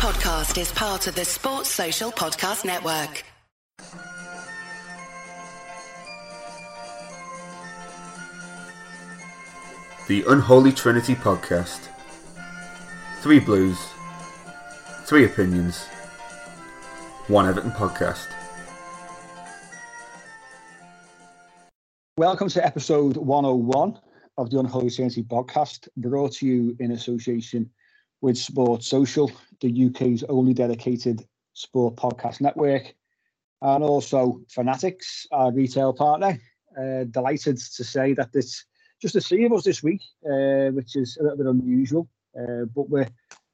podcast is part of the Sports Social Podcast Network. The Unholy Trinity Podcast. Three Blues, three opinions, one Everton podcast. Welcome to episode 101 of the Unholy Trinity podcast, brought to you in association with Sports Social, the UK's only dedicated sport podcast network, and also Fanatics, our retail partner. Uh, delighted to say that it's just the three of us this week, uh, which is a little bit unusual, uh, but we're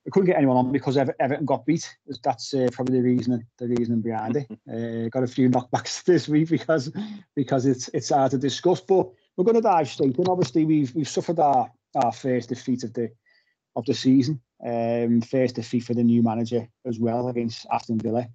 we couldn't get anyone on because Everton got beat. That's uh, probably the reason the reason behind it. Uh, got a few knockbacks this week because because it's it's hard to discuss. But we're going to dive straight in. Obviously, we've we've suffered our, our first defeat of the of the season. Um, first defeat for the new manager as well against Aston Villa.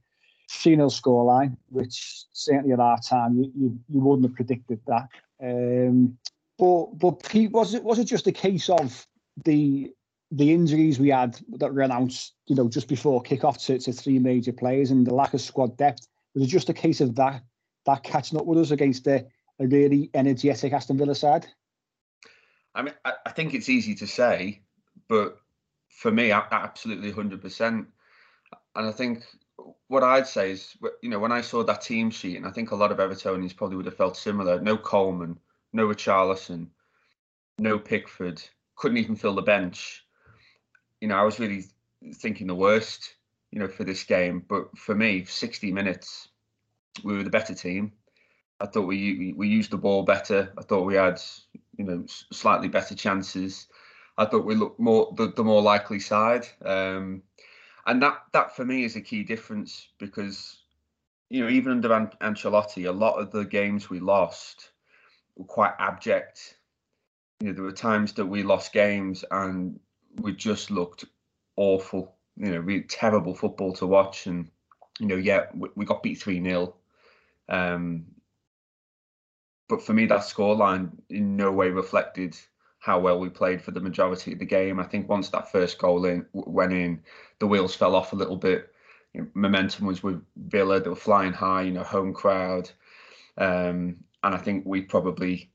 3 0 scoreline, which certainly at our time you, you, you wouldn't have predicted that. Um, but but Pete, was it was it just a case of the the injuries we had that were announced, you know, just before kickoff to, to three major players and the lack of squad depth, was it just a case of that that catching up with us against a, a really energetic Aston Villa side? I mean, I, I think it's easy to say, but for me, absolutely hundred percent. And I think what I'd say is, you know, when I saw that team sheet, and I think a lot of Evertonians probably would have felt similar. No Coleman, no Richarlison, no Pickford, couldn't even fill the bench you know, I was really thinking the worst, you know, for this game. But for me, 60 minutes, we were the better team. I thought we we used the ball better. I thought we had, you know, slightly better chances. I thought we looked more the, the more likely side. Um, and that that for me is a key difference because, you know, even under An- Ancelotti, a lot of the games we lost were quite abject. You know, there were times that we lost games and we just looked awful. You know, really terrible football to watch. And you know, yeah, we, we got beat three 0 um, But for me, that scoreline in no way reflected how well we played for the majority of the game. I think once that first goal in went in, the wheels fell off a little bit. You know, momentum was with Villa; they were flying high. You know, home crowd, um, and I think we probably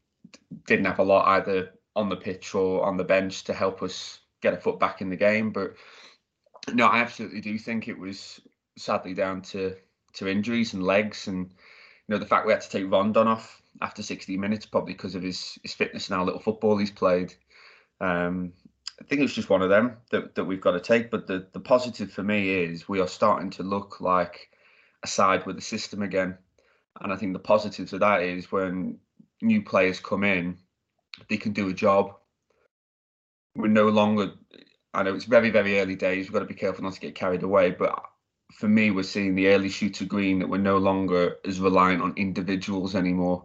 didn't have a lot either on the pitch or on the bench to help us get a foot back in the game. But no, I absolutely do think it was sadly down to to injuries and legs, and you know the fact we had to take Rondon off after 60 minutes, probably because of his his fitness and how little football he's played. Um, I think it's just one of them that, that we've got to take. But the, the positive for me is we are starting to look like a side with a system again. And I think the positives of that is when new players come in, they can do a job we're no longer. I know it's very very early days. We've got to be careful not to get carried away, but for me, we're seeing the early shoots of green that we're no longer as reliant on individuals anymore.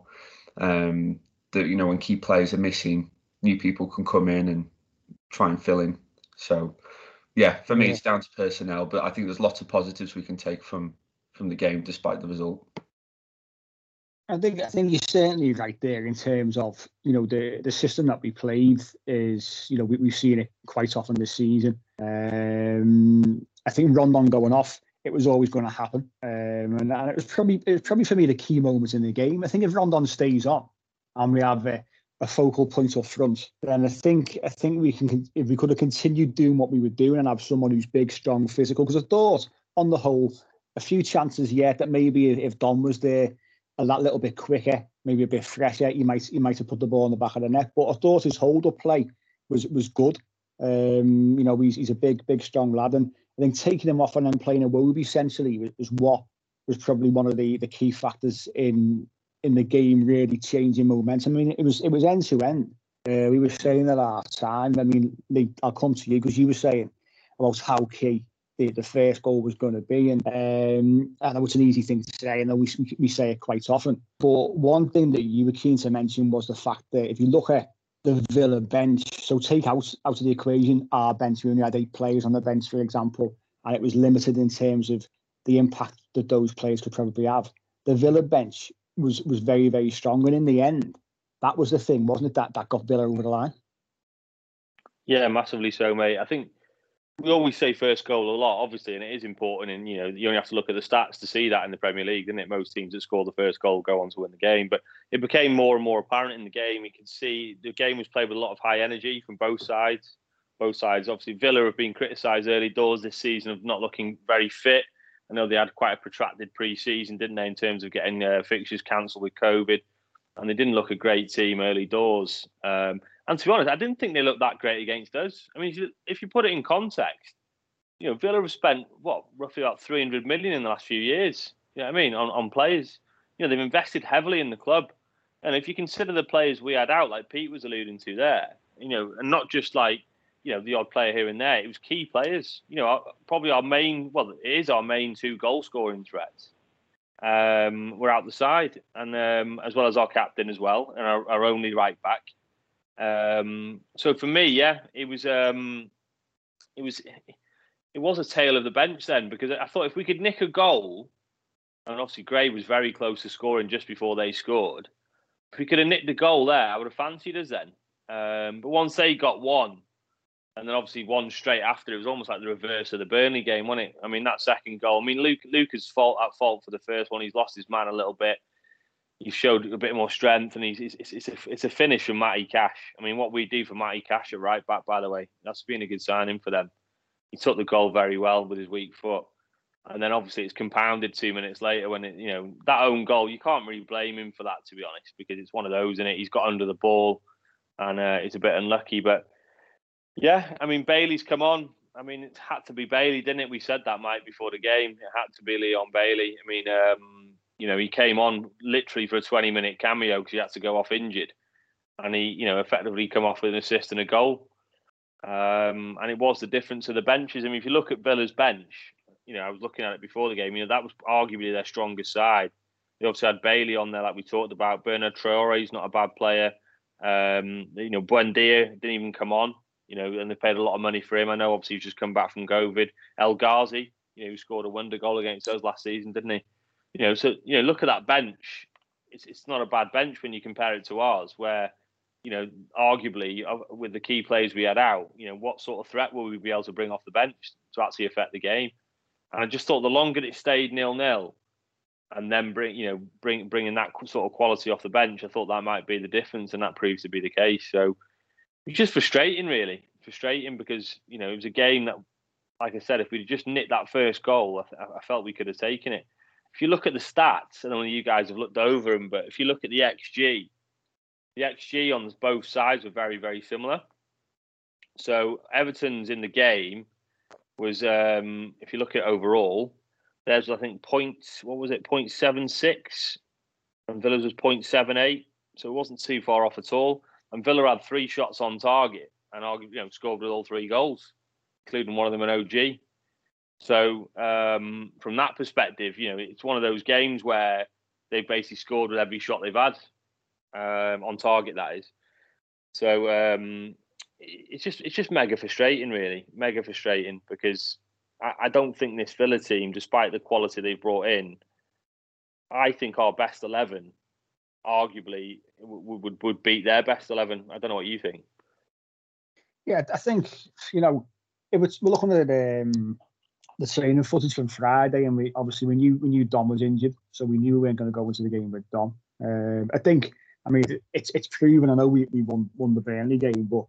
Um, that you know when key players are missing, new people can come in and try and fill in. So yeah, for me, yeah. it's down to personnel, but I think there's lots of positives we can take from from the game despite the result. I think I think you're certainly right there in terms of you know the the system that we played is you know we, we've seen it quite often this season. Um, I think Rondon going off, it was always going to happen, um, and, and, it was probably it was probably for me the key moments in the game. I think if Rondon stays on, and we have a, a focal point up front, then I think I think we can if we could have continued doing what we were doing and have someone who's big, strong, physical. Because I thought on the whole, a few chances yet that maybe if Don was there a that little bit quicker, maybe a bit fresher, he might he might have put the ball in the back of the net. But I thought his hold up play was was good. Um, you know, he's he's a big, big, strong lad, and I think taking him off and then playing a Iwobi essentially was, was what was probably one of the the key factors in in the game really changing momentum. I mean, it was it was end to end. Uh, we were saying that our time. I mean, I'll come to you because you were saying about how key the, the first goal was going to be. And um, I know it's an easy thing to say, and we, we say it quite often. But one thing that you were keen to mention was the fact that if you look at the Villa bench, so take out out of the equation our bench, we only had eight players on the bench, for example, and it was limited in terms of the impact that those players could probably have. The Villa bench was was very very strong, and in the end, that was the thing, wasn't it? That that got Villa over the line. Yeah, massively so, mate. I think we always say first goal a lot, obviously, and it is important. And you know, you only have to look at the stats to see that in the Premier League, and it? Most teams that score the first goal go on to win the game. But it became more and more apparent in the game. You could see the game was played with a lot of high energy from both sides. Both sides, obviously, Villa have been criticised early doors this season of not looking very fit. I know they had quite a protracted pre-season, didn't they, in terms of getting uh, fixtures cancelled with COVID, and they didn't look a great team early doors. Um, and to be honest, I didn't think they looked that great against us. I mean, if you, put it in context, you know, Villa have spent what roughly about 300 million in the last few years. You know what I mean on on players. You know, they've invested heavily in the club, and if you consider the players we had out, like Pete was alluding to there, you know, and not just like you know the odd player here and there, it was key players. You know, probably our main, well, it is our main two goal scoring threats. Um, we're out the side, and um, as well as our captain as well, and our, our only right back. Um, so for me, yeah, it was um, it was it was a tale of the bench then because I thought if we could nick a goal, and obviously Gray was very close to scoring just before they scored. If we could have nicked the goal there, I would have fancied us then. Um, but once they got one, and then obviously one straight after, it was almost like the reverse of the Burnley game, wasn't it? I mean, that second goal. I mean, Luke Luca's fault at fault for the first one. He's lost his man a little bit he showed a bit more strength, and he's it's, it's, a it's a finish from Matty Cash. I mean, what we do for Matty Cash at right back, by the way, that's been a good signing for them. He took the goal very well with his weak foot, and then obviously it's compounded two minutes later when it you know that own goal. You can't really blame him for that to be honest, because it's one of those, and it he's got under the ball, and uh, it's a bit unlucky. But yeah, I mean Bailey's come on. I mean, it had to be Bailey, didn't it? We said that, Mike, before the game. It had to be Leon Bailey. I mean. Um, you know, he came on literally for a 20 minute cameo because he had to go off injured. And he, you know, effectively come off with an assist and a goal. Um, and it was the difference of the benches. I mean, if you look at Villa's bench, you know, I was looking at it before the game, you know, that was arguably their strongest side. They obviously had Bailey on there, like we talked about. Bertrand Traoré is not a bad player. Um, you know, Buendia didn't even come on, you know, and they paid a lot of money for him. I know obviously he's just come back from COVID. El Ghazi, you know, who scored a wonder goal against us last season, didn't he? You know, so you know, look at that bench. It's it's not a bad bench when you compare it to ours, where you know, arguably uh, with the key players we had out, you know, what sort of threat will we be able to bring off the bench to actually affect the game? And I just thought the longer it stayed nil nil, and then bring you know bring bringing that sort of quality off the bench, I thought that might be the difference, and that proves to be the case. So it's just frustrating, really frustrating because you know it was a game that, like I said, if we'd just nicked that first goal, I, I felt we could have taken it if you look at the stats, don't know you guys have looked over them, but if you look at the XG, the XG on both sides were very, very similar. So Everton's in the game was, um, if you look at overall, there's I think point what was it, point seven six, and Villa's was point seven eight, so it wasn't too far off at all. And Villa had three shots on target, and you know scored with all three goals, including one of them an OG. So um, from that perspective, you know, it's one of those games where they've basically scored with every shot they've had um, on target. That is. So um, it's just it's just mega frustrating, really, mega frustrating because I, I, don't think this Villa team, despite the quality they've brought in, I think our best eleven, arguably, would would, would beat their best eleven. I don't know what you think. Yeah, I think you know, it was we're looking at um, the training footage from Friday, and we obviously we knew we knew Dom was injured, so we knew we weren't going to go into the game with Dom. Um, I think, I mean, it's it's proven. I know we, we won won the Burnley game, but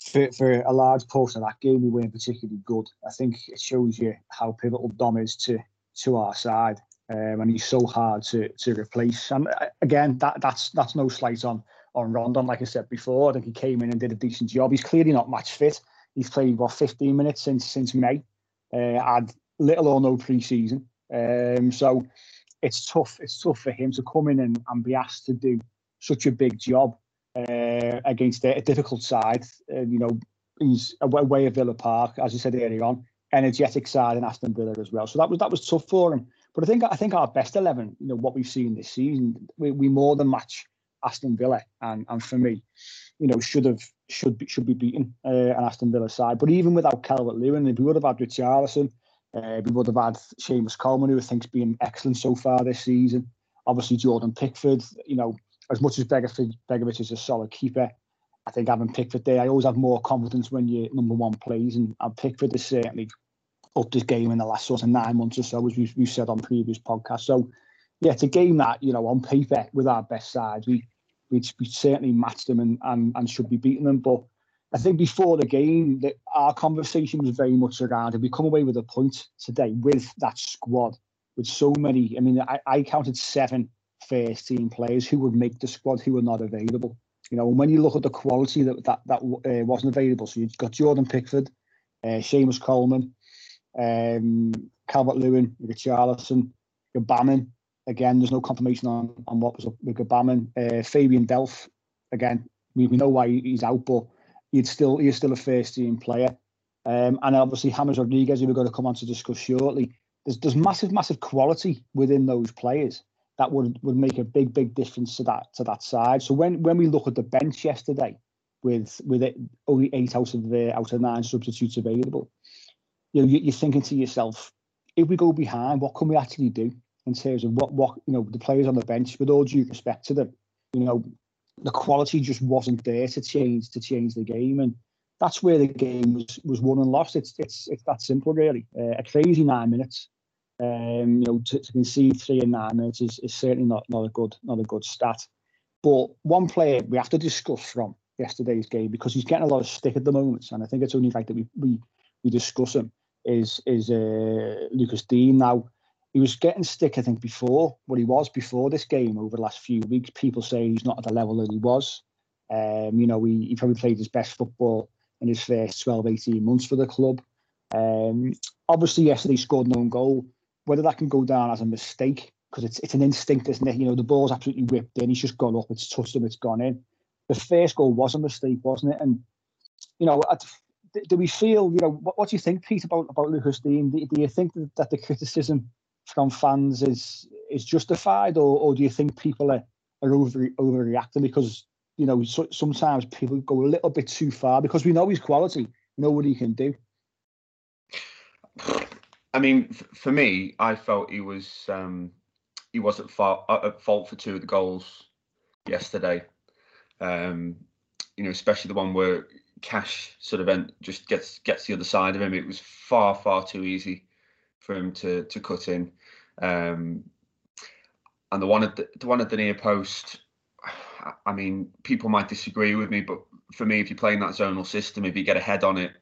for for a large portion of that game, we weren't particularly good. I think it shows you how pivotal Dom is to to our side, um, and he's so hard to to replace. And uh, again, that that's that's no slight on on Rondon. Like I said before, I think he came in and did a decent job. He's clearly not match fit. He's played what 15 minutes since since May uh, had little or no pre-season. Um, so it's tough. It's tough for him to come in and, and be asked to do such a big job uh, against a, a, difficult side. Uh, you know, he's away at Villa Park, as I said earlier on, energetic side in Aston Villa as well. So that was that was tough for him. But I think I think our best eleven, you know, what we've seen this season, we, we more than match Aston Villa, and and for me, you know, should have should be should be beaten uh, an Aston Villa side. But even without Calvert Lewin, we would have had Richarlison, uh, we would have had Seamus Coleman, who I think's been excellent so far this season. Obviously, Jordan Pickford. You know, as much as Begovic, Begovic is a solid keeper, I think having Pickford there, I always have more confidence when your number one plays, and, and Pickford has certainly upped his game in the last sort of nine months or so, as we've, we've said on previous podcasts. So, yeah, a game that you know on paper with our best sides, we we, we certainly matched them and, and and should be beating them. But I think before the game, that our conversation was very much around if we come away with a point today with that squad, with so many. I mean, I, I counted seven first team players who would make the squad who were not available. You know, and when you look at the quality that that that uh, wasn't available, so you've got Jordan Pickford, uh, Seamus Coleman, um, Calvert Lewin, Richarlison, Gbamin. Again, there's no confirmation on, on what was up with Gbamin. Uh, Fabian Delph, again, we, we know why he's out, but he'd still he's still a first team player. Um, and obviously James Rodriguez, who we're going to come on to discuss shortly. There's there's massive, massive quality within those players that would would make a big, big difference to that to that side. So when when we look at the bench yesterday, with with it, only eight out of the out of nine substitutes available, you know, you're thinking to yourself, if we go behind, what can we actually do in terms of what what you know the players on the bench? With all due respect to them, you know, the quality just wasn't there to change to change the game, and that's where the game was was won and lost. It's it's it's that simple, really. Uh, a crazy nine minutes. Um, you know, to, to concede three in nine minutes is, is certainly not not a good not a good stat. But one player we have to discuss from yesterday's game because he's getting a lot of stick at the moment, and I think it's only right that we we we discuss him is is uh, Lucas Digne. Now he was getting stick, I think, before what he was before this game over the last few weeks. People say he's not at the level that he was. Um, you know, he, he probably played his best football in his first 12, 18 months for the club. Um, obviously, yesterday he scored no goal. Whether that can go down as a mistake, because it's it's an instinct, isn't it? You know, the ball's absolutely whipped in. He's just gone up. It's touched him. It's gone in. The first goal was a mistake, wasn't it? And you know, at, do we feel? You know, what, what do you think, Pete, about about Lucas Digne? Do, do you think that, that the criticism from fans is is justified, or, or do you think people are, are over overreacting because you know so, sometimes people go a little bit too far because we know his quality, we know what he can do. I mean, for me, I felt he was um, he was at fault, at fault for two of the goals yesterday. Um, you know, especially the one where Cash sort of just gets gets the other side of him. It was far far too easy for him to to cut in. Um, and the one at the, the one at the near post, I mean, people might disagree with me, but for me, if you're playing that zonal system, if you get ahead on it,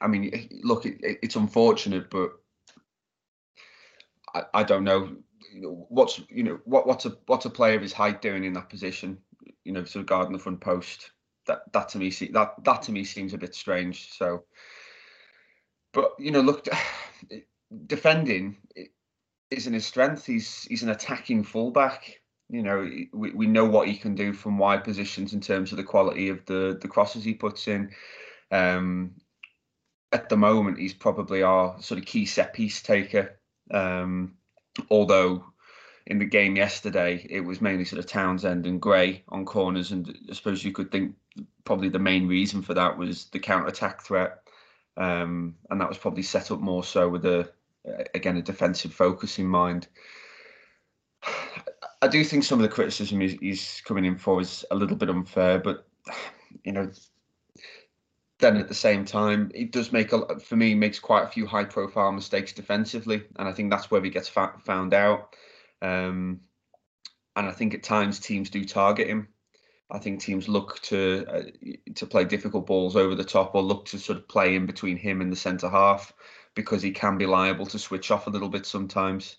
I mean, look, it, it's unfortunate, but I, I don't know what's you know what what's a what's a player of his height doing in that position. You know, sort of guarding the front post. That that to me that that to me seems a bit strange. So but you know, look, defending isn't his strength. He's he's an attacking fullback. You know, we, we know what he can do from wide positions in terms of the quality of the the crosses he puts in. Um, at the moment, he's probably our sort of key set piece taker. Um, although in the game yesterday, it was mainly sort of Townsend and Gray on corners, and I suppose you could think probably the main reason for that was the counter attack threat um, and that was probably set up more so with a again a defensive focus in mind. I do think some of the criticism he's, coming in for is a little bit unfair, but you know, then at the same time, it does make a for me makes quite a few high profile mistakes defensively, and I think that's where he gets found out. Um, and I think at times teams do target him. I think teams look to uh, to play difficult balls over the top or look to sort of play in between him and the centre half because he can be liable to switch off a little bit sometimes.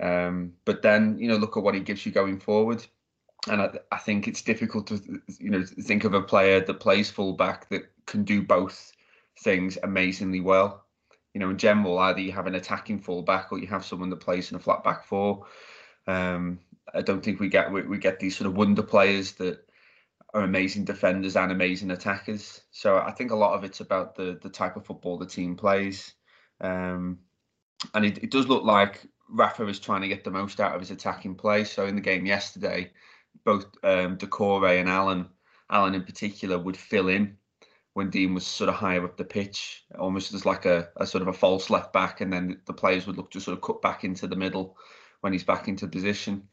Um, but then you know look at what he gives you going forward, and I, I think it's difficult to you know think of a player that plays fullback that can do both things amazingly well. You know, in general, either you have an attacking fullback or you have someone that plays in a flat back four. Um, I don't think we get we, we get these sort of wonder players that are amazing defenders and amazing attackers. So I think a lot of it's about the the type of football the team plays. Um, and it, it does look like Rafa is trying to get the most out of his attacking play. So in the game yesterday, both um, Doucouré and Allen, Allen in particular, would fill in when Digne was sort of higher up the pitch, almost as like a, a sort of a false left back, and then the players would look to sort of cut back into the middle when he's back into position.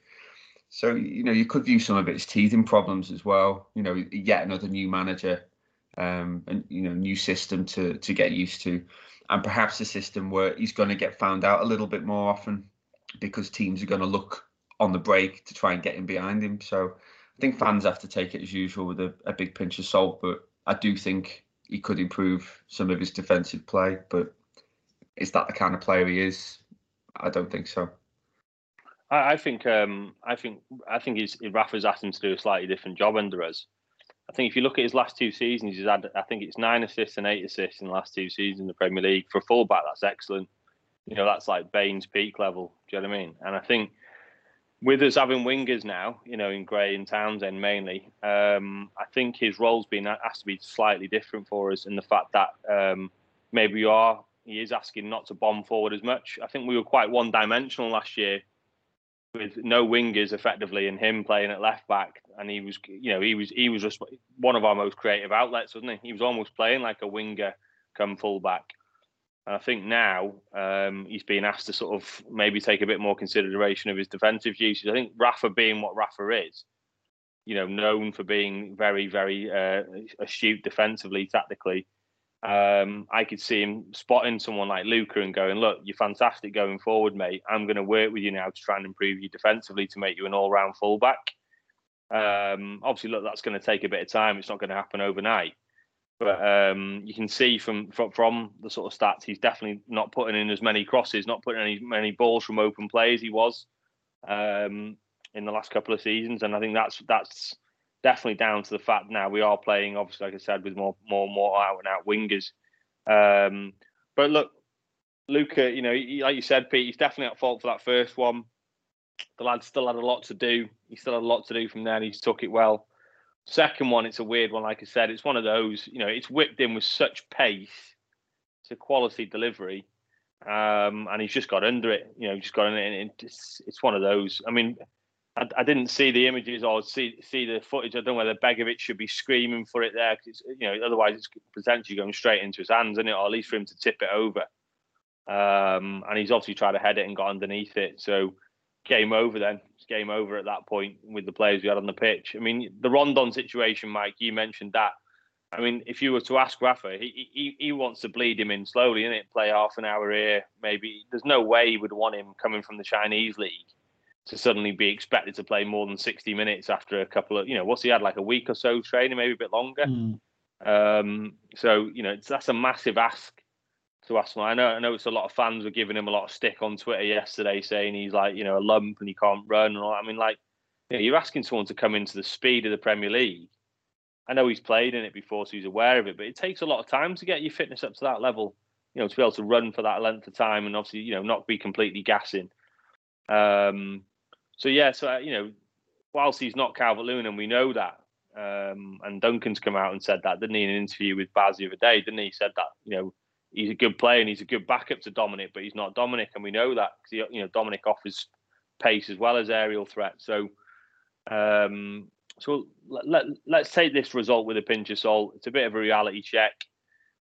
So you know, you could view some of it as teething problems as well. You know, yet another new manager, um, and you know, new system to to get used to, and perhaps a system where he's going to get found out a little bit more often because teams are going to look on the break to try and get him behind him. So I think fans have to take it as usual with a, a big pinch of salt. But I do think he could improve some of his defensive play. But is that the kind of player he is? I don't think so. I, I think um, I think I think he's Rafa's asked him to do a slightly different job under us. I think if you look at his last two seasons, he's had I think it's nine assists and eight assists in the last two seasons in the Premier League. For a fullback, that's excellent. You know, that's like Baines peak level. Do you know what I mean? And I think with us having wingers now, you know, in Gray and Townsend mainly, um, I think his role's been has to be slightly different for us in the fact that um, maybe you are he is asking not to bomb forward as much. I think we were quite one dimensional last year with no wingers effectively and him playing at left back. And he was you know he was he was just one of our most creative outlets wasn't he? He was almost playing like a winger come fullback and I think now um, he's being asked to sort of maybe take a bit more consideration of his defensive usage. I think Rafa being what Rafa is, you know, known for being very, very uh, astute defensively, tactically. Um, I could see him spotting someone like Luca and going, "Look, you're fantastic going forward, mate. I'm going to work with you now to try and improve you defensively to make you an all-round fullback." Um, obviously, look, that's going to take a bit of time. It's not going to happen overnight. But um, you can see from, from from the sort of stats, he's definitely not putting in as many crosses, not putting any many balls from open play as he was um, in the last couple of seasons, and I think that's that's definitely down to the fact now we are playing, obviously, like I said, with more more more out and out wingers. Um, but look, Luca, you know, he, like you said, Pete, he's definitely at fault for that first one. The lad still had a lot to do. He still had a lot to do from there, and he's took it well. Second one, it's a weird one. Like I said, it's one of those. You know, it's whipped in with such pace. A quality delivery, um, and he's just got under it. You know, just got in it. It's, it's one of those. I mean, I, I, didn't see the images or see see the footage. I don't know whether Begovic should be screaming for it there because you know otherwise it's potentially going straight into his hands, isn't it? Or at least for him to tip it over. Um, and he's obviously tried to head it and got underneath it. So game over then. It's game over at that point with the players we had on the pitch. I mean, the Rondon situation, Mike, you mentioned that. I mean, if you were to ask Rafa, he he, he wants to bleed him in slowly, innit? Play half an hour here, maybe. There's no way he would want him coming from the Chinese league to suddenly be expected to play more than 60 minutes after a couple of, you know, what's he had like a week or so training, maybe a bit longer. Mm. Um, so, you know, it's that's a massive ask to Arsenal. I know, I know it's a lot of fans were giving him a lot of stick on Twitter yesterday, saying he's like, you know, a lump and he can't run and all. That. I mean, like, you know, you're asking someone to come into the speed of the Premier League. I know he's played in it before, so he's aware of it, but it takes a lot of time to get your fitness up to that level. You know, to be able to run for that length of time and obviously, you know, not be completely gassing. Um, so yeah, so uh, you know, whilst he's not Calvert Lewin, and we know that, um, and Duncan's come out and said that, didn't he, in an interview with Baz the other day, didn't he? he said that, you know, he's a good player and he's a good backup to Dominic, but he's not Dominic, and we know that because you know Dominic offers pace as well as aerial threat. So, um, so let, let, let's take this result with a pinch of salt. It's a bit of a reality check.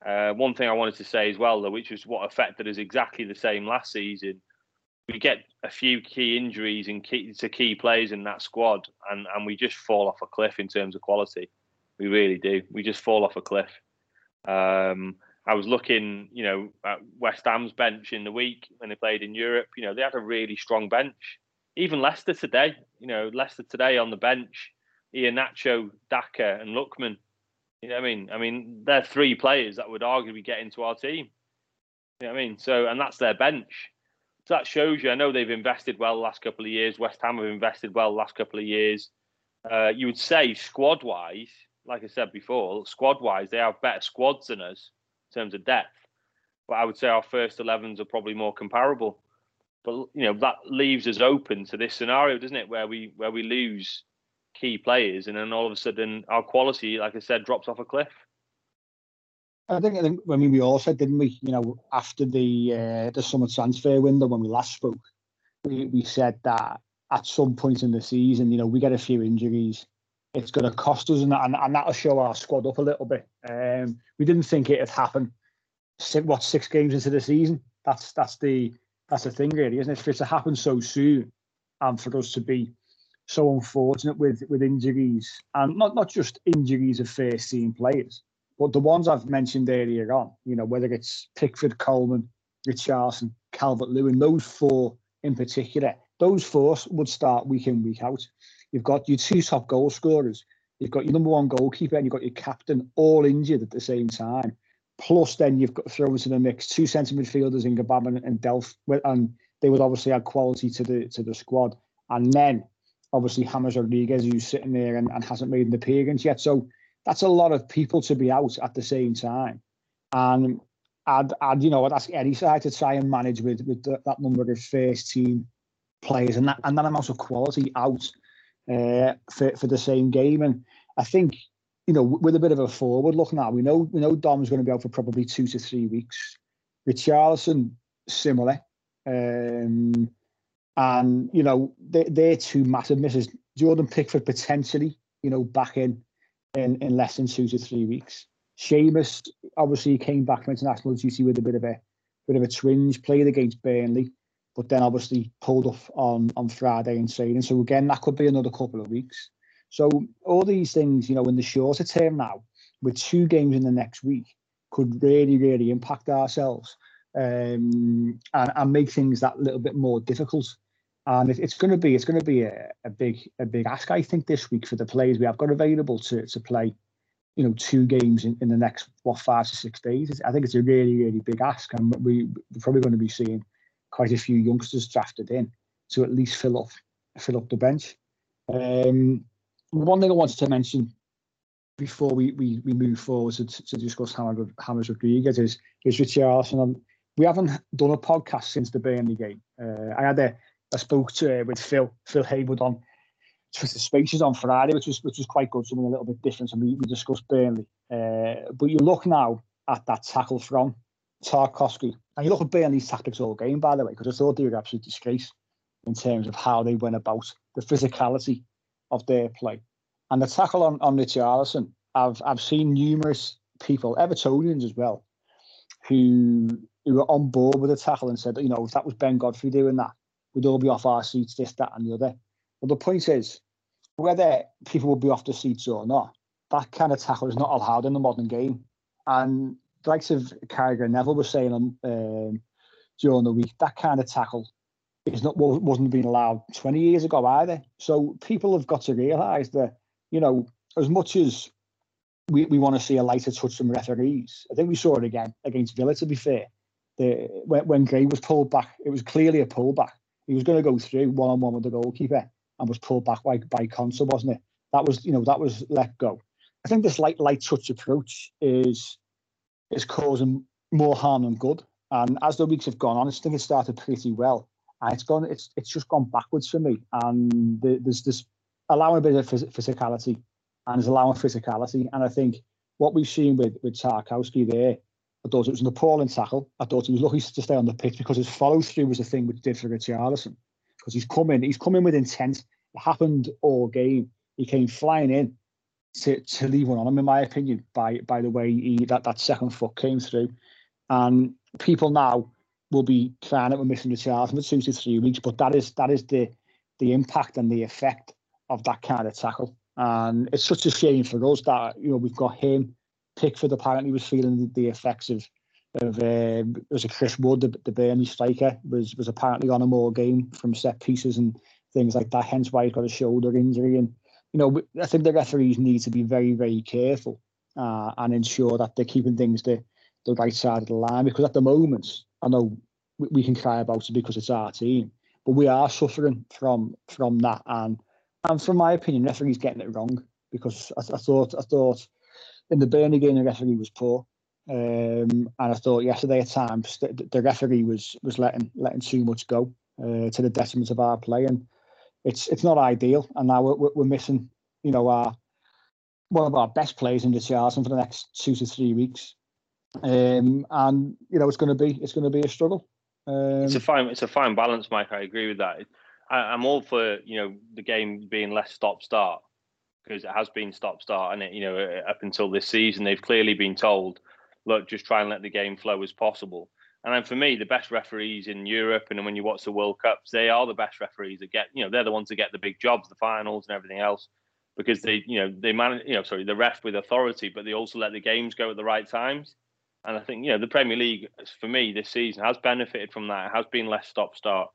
Uh, one thing I wanted to say as well, though, which was what affected us exactly the same last season. We get a few key injuries and key, to key players in that squad, and, and we just fall off a cliff in terms of quality. We really do. We just fall off a cliff. Um, I was looking, you know, at West Ham's bench in the week when they played in Europe. You know, they had a really strong bench. Even Leicester today, you know, Leicester today on the bench, Iheanacho, Daka, and Lookman. You know I mean? I mean, they're three players that would arguably get into our team. You know I mean? So, and that's their bench. So that shows you. I know they've invested well the last couple of years. West Ham have invested well the last couple of years. Uh, you would say squad wise, like I said before, squad wise, they have better squads than us terms of depth. But I would say our first 11s are probably more comparable. But you know that leaves us open to this scenario, doesn't it? Where we where we lose key players, and then all of a sudden our quality, like I said, drops off a cliff. I think, I think I mean we all said, didn't we? You know, after the uh, the summer transfer window when we last spoke, we, we said that at some point in the season, you know, we get a few injuries, it's going to cost us, and, and, and that'll show our squad up a little bit. Um, we didn't think it'd happen. Six, what six games into the season? That's that's the that's the thing, really, isn't it? For it to happen so soon, and for us to be so unfortunate with with injuries, and not not just injuries of first team players, but the ones I've mentioned earlier on. You know, whether it's Pickford, Coleman, Richarlison, Calvert Lewin, those four in particular, those four would start week in week out. You've got your two top goal scorers, you've got your number one goalkeeper, and you've got your captain all injured at the same time. Plus, then you've got thrown into the mix two centre midfielders in Gbamin and, Delph, and they would obviously add quality to the to the squad. And then obviously James Rodriguez, who's sitting there and, and hasn't made an appearance yet. So that's a lot of people to be out at the same time. And I'd, I'd you know, I'd ask any side to try and manage with with the, that number of first team players and that and that amount of quality out uh, for for the same game. And I think you know, with a bit of a forward look now, we know we know Dom's going to be out for probably two to three weeks. Richarlison, similar. Um, and, you know, they, they're two massive misses. Jordan Pickford potentially, you know, back in, in in less than two to three weeks. Seamus obviously came back from international duty with a bit of a bit of a twinge, played against Burnley, but then obviously pulled off on on Friday and training. So again, that could be another couple of weeks. So all these things, you know, in the shorter term now, with two games in the next week, could really, really impact ourselves um, and, and make things that little bit more difficult and it, it's going to be it's going to be a, a big a big ask I think this week for the players we have got available to to play you know two games in, in the next what five to six days I think it's a really really big ask and we, we're probably going to be seeing quite a few youngsters drafted in to at least fill up fill up the bench um, one thing I wanted to mention before we, we, we move forward to, to discuss James Rodriguez is, is Richarlison. We haven't done a podcast since the Burnley game. Uh, I had a, I spoke to uh, with Phil Phil Haywood on Twitter Spaces on Friday, which was which was quite good, something a little bit different. And we, we discussed Burnley, uh, but you look now at that tackle from Tarkowski, and you look at Burnley's tactics all game, by the way, because I thought they were absolute disgrace in terms of how they went about the physicality of their play, and the tackle on on Richarlison. I've I've seen numerous people, Evertonians as well, who who were on board with the tackle and said, you know, if that was Ben Godfrey doing that, we'd all be off our seats, this, that, and the other. But the point is, whether people will be off the seats or not, that kind of tackle is not allowed in the modern game. And the likes of Carragher Neville was saying um, during the week, that kind of tackle is not wasn't being allowed 20 years ago either. So people have got to realise that, you know, as much as we, we want to see a lighter touch from referees, I think we saw it again against Villa, to be fair. The, when, when Gray was pulled back, it was clearly a pullback. He was going to go through one on one with the goalkeeper and was pulled back by by Konsa, wasn't it? That was you know that was let go. I think this light light touch approach is is causing more harm than good. And as the weeks have gone on, I think it started pretty well, and it's gone. It's it's just gone backwards for me. And there's this allowing a bit of physicality, and it's allowing physicality. And I think what we've seen with with Tarkowski there I thought it was an appalling tackle. I thought he was lucky to stay on the pitch because his follow through was a thing which did for Richarlison. Because he's coming, he's coming with intent. It happened all game. He came flying in to, to leave one on him, in my opinion, by by the way he that, that second foot came through. And people now will be crying that we're missing Richarlison for two to three weeks, but that is that is the the impact and the effect of that kind of tackle. And it's such a shame for us that you know we've got him Pickford apparently was feeling the effects of of um, was a Chris Wood, the, the Burnley striker, was was apparently on a more game from set pieces and things like that. Hence why he's got a shoulder injury. And you know, I think the referees need to be very very careful uh, and ensure that they're keeping things the the right side of the line. Because at the moment, I know we, can cry about it because it's our team, but we are suffering from from that. And and from my opinion, referees getting it wrong because I, I thought I thought in the Burnley game, the referee was poor. Um, and I thought yesterday at times the, the, referee was was letting letting too much go uh, to the detriment of our play, and it's it's not ideal. And now we're, we're missing, you know, our one of our best players in the Charlton for the next two to three weeks, um, and you know it's going to be it's going to be a struggle. Um, it's a fine it's a fine balance, Mike. I agree with that. I, I'm all for you know the game being less stop start because it has been stop start and it you know up until this season they've clearly been told look just try and let the game flow as possible And then for me, the best referees in Europe, and when you watch the World Cups, they are the best referees that get, you know, they're the ones that get the big jobs, the finals, and everything else, because they, you know, they manage, you know, sorry, the ref with authority, but they also let the games go at the right times. And I think, you know, the Premier League, for me, this season has benefited from that. It has been less stop start.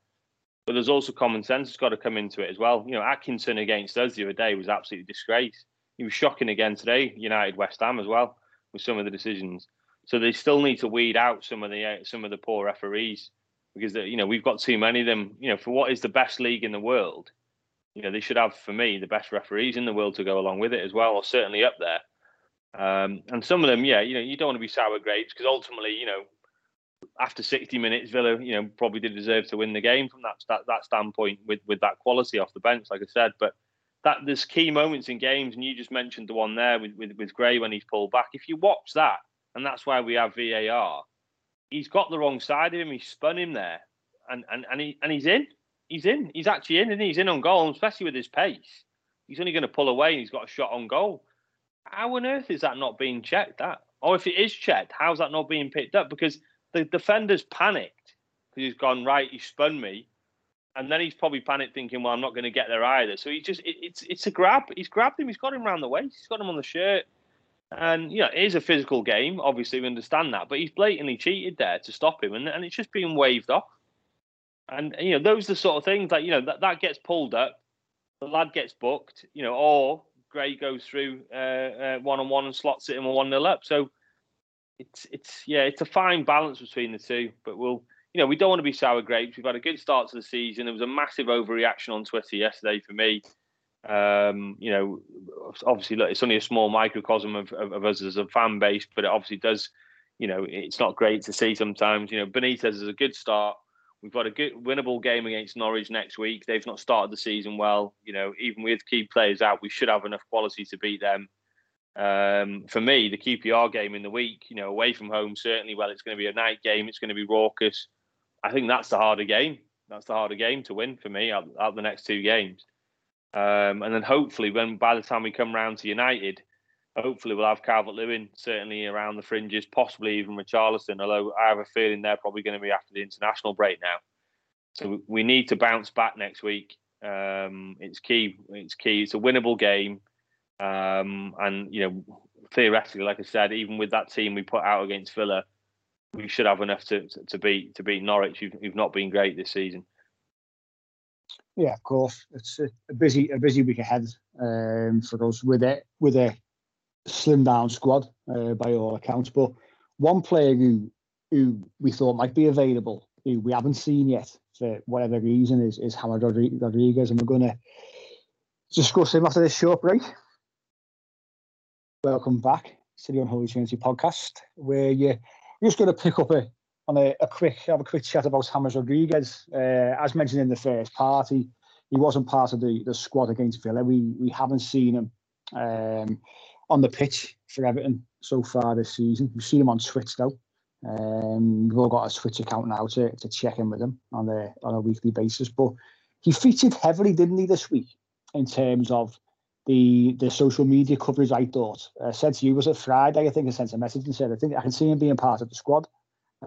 But there's also common sense that's got to come into it as well. You know, Atkinson against us the other day was absolutely disgrace. He was shocking again today, United West Ham as well, with some of the decisions. So they still need to weed out some of the uh, some of the poor referees because you know we've got too many of them. You know, for what is the best league in the world, you know they should have for me the best referees in the world to go along with it as well, or certainly up there. Um, and some of them, yeah, you know, you don't want to be sour grapes because ultimately, you know, after 60 minutes, Villa, you know, probably did deserve to win the game from that that, that standpoint with with that quality off the bench, like I said. But that there's key moments in games, and you just mentioned the one there with with, with Gray when he's pulled back. If you watch that, and that's why we have VAR, he's got the wrong side of him. He spun him there, and and and he and he's in. He's in. He's actually in, and he's in on goal, especially with his pace. He's only going to pull away, and he's got a shot on goal. How on earth is that not being checked? That, or if it is checked, how's that not being picked up? Because the defender's panicked because he's gone right. He spun me, and then he's probably panicked, thinking, "Well, I'm not going to get there either." So he just it, it's it's a grab. He's grabbed him. He's got him around the waist. He's got him on the shirt. And you know, it is a physical game. Obviously, we understand that, but he's blatantly cheated there to stop him, and, and it's just being waved off. And you know, those are the sort of things that you know that, that gets pulled up, the lad gets booked, you know, or Gray goes through one on one and slots it in a one nil up. So it's it's yeah, it's a fine balance between the two. But we'll you know we don't want to be sour grapes. We've had a good start to the season. There was a massive overreaction on Twitter yesterday for me. Um, you know, obviously, look, it's only a small microcosm of, of, of, us as a fan base, but it obviously does. You know, it's not great to see sometimes. You know, Benitez is a good start. We've got a good winnable game against Norwich next week. They've not started the season well. You know, even with key players out, we should have enough quality to beat them. Um, for me, the QPR game in the week, you know, away from home, certainly. Well, it's going to be a night game. It's going to be raucous. I think that's the harder game. That's the harder game to win for me out, out the next two games. Um, and then hopefully, when by the time we come round to United, hopefully we'll have Calvert Lewin certainly around the fringes, possibly even Richarlison. Although I have a feeling they're probably going to be after the international break now. So we need to bounce back next week. Um, it's key. It's key. It's a winnable game, um, and you know, theoretically, like I said, even with that team we put out against Villa, we should have enough to to beat to beat Norwich, who've, who've not been great this season. Yeah, of course. It's a, a busy a busy week ahead um, for us with it with a slim down squad uh, by all accounts. But one player who who we thought might be available, who we haven't seen yet for whatever reason, is is James Rodriguez, and we're going to discuss him after this short break. Welcome back to the Unholy Trinity podcast, where you're just going to pick up a on a, a, quick have a quick chat about James Rodriguez. Uh, as mentioned in the first party, he wasn't part of the, the squad against Villa. We we haven't seen him um, on the pitch for Everton so far this season. We've seen him on Twitch though. Um, we've all got a Twitch account now to, to check in with him on a on a weekly basis. But he featured heavily, didn't he, this week in terms of the the social media coverage. I thought I said to you was it Friday? I think I sent a message and said I think I can see him being part of the squad.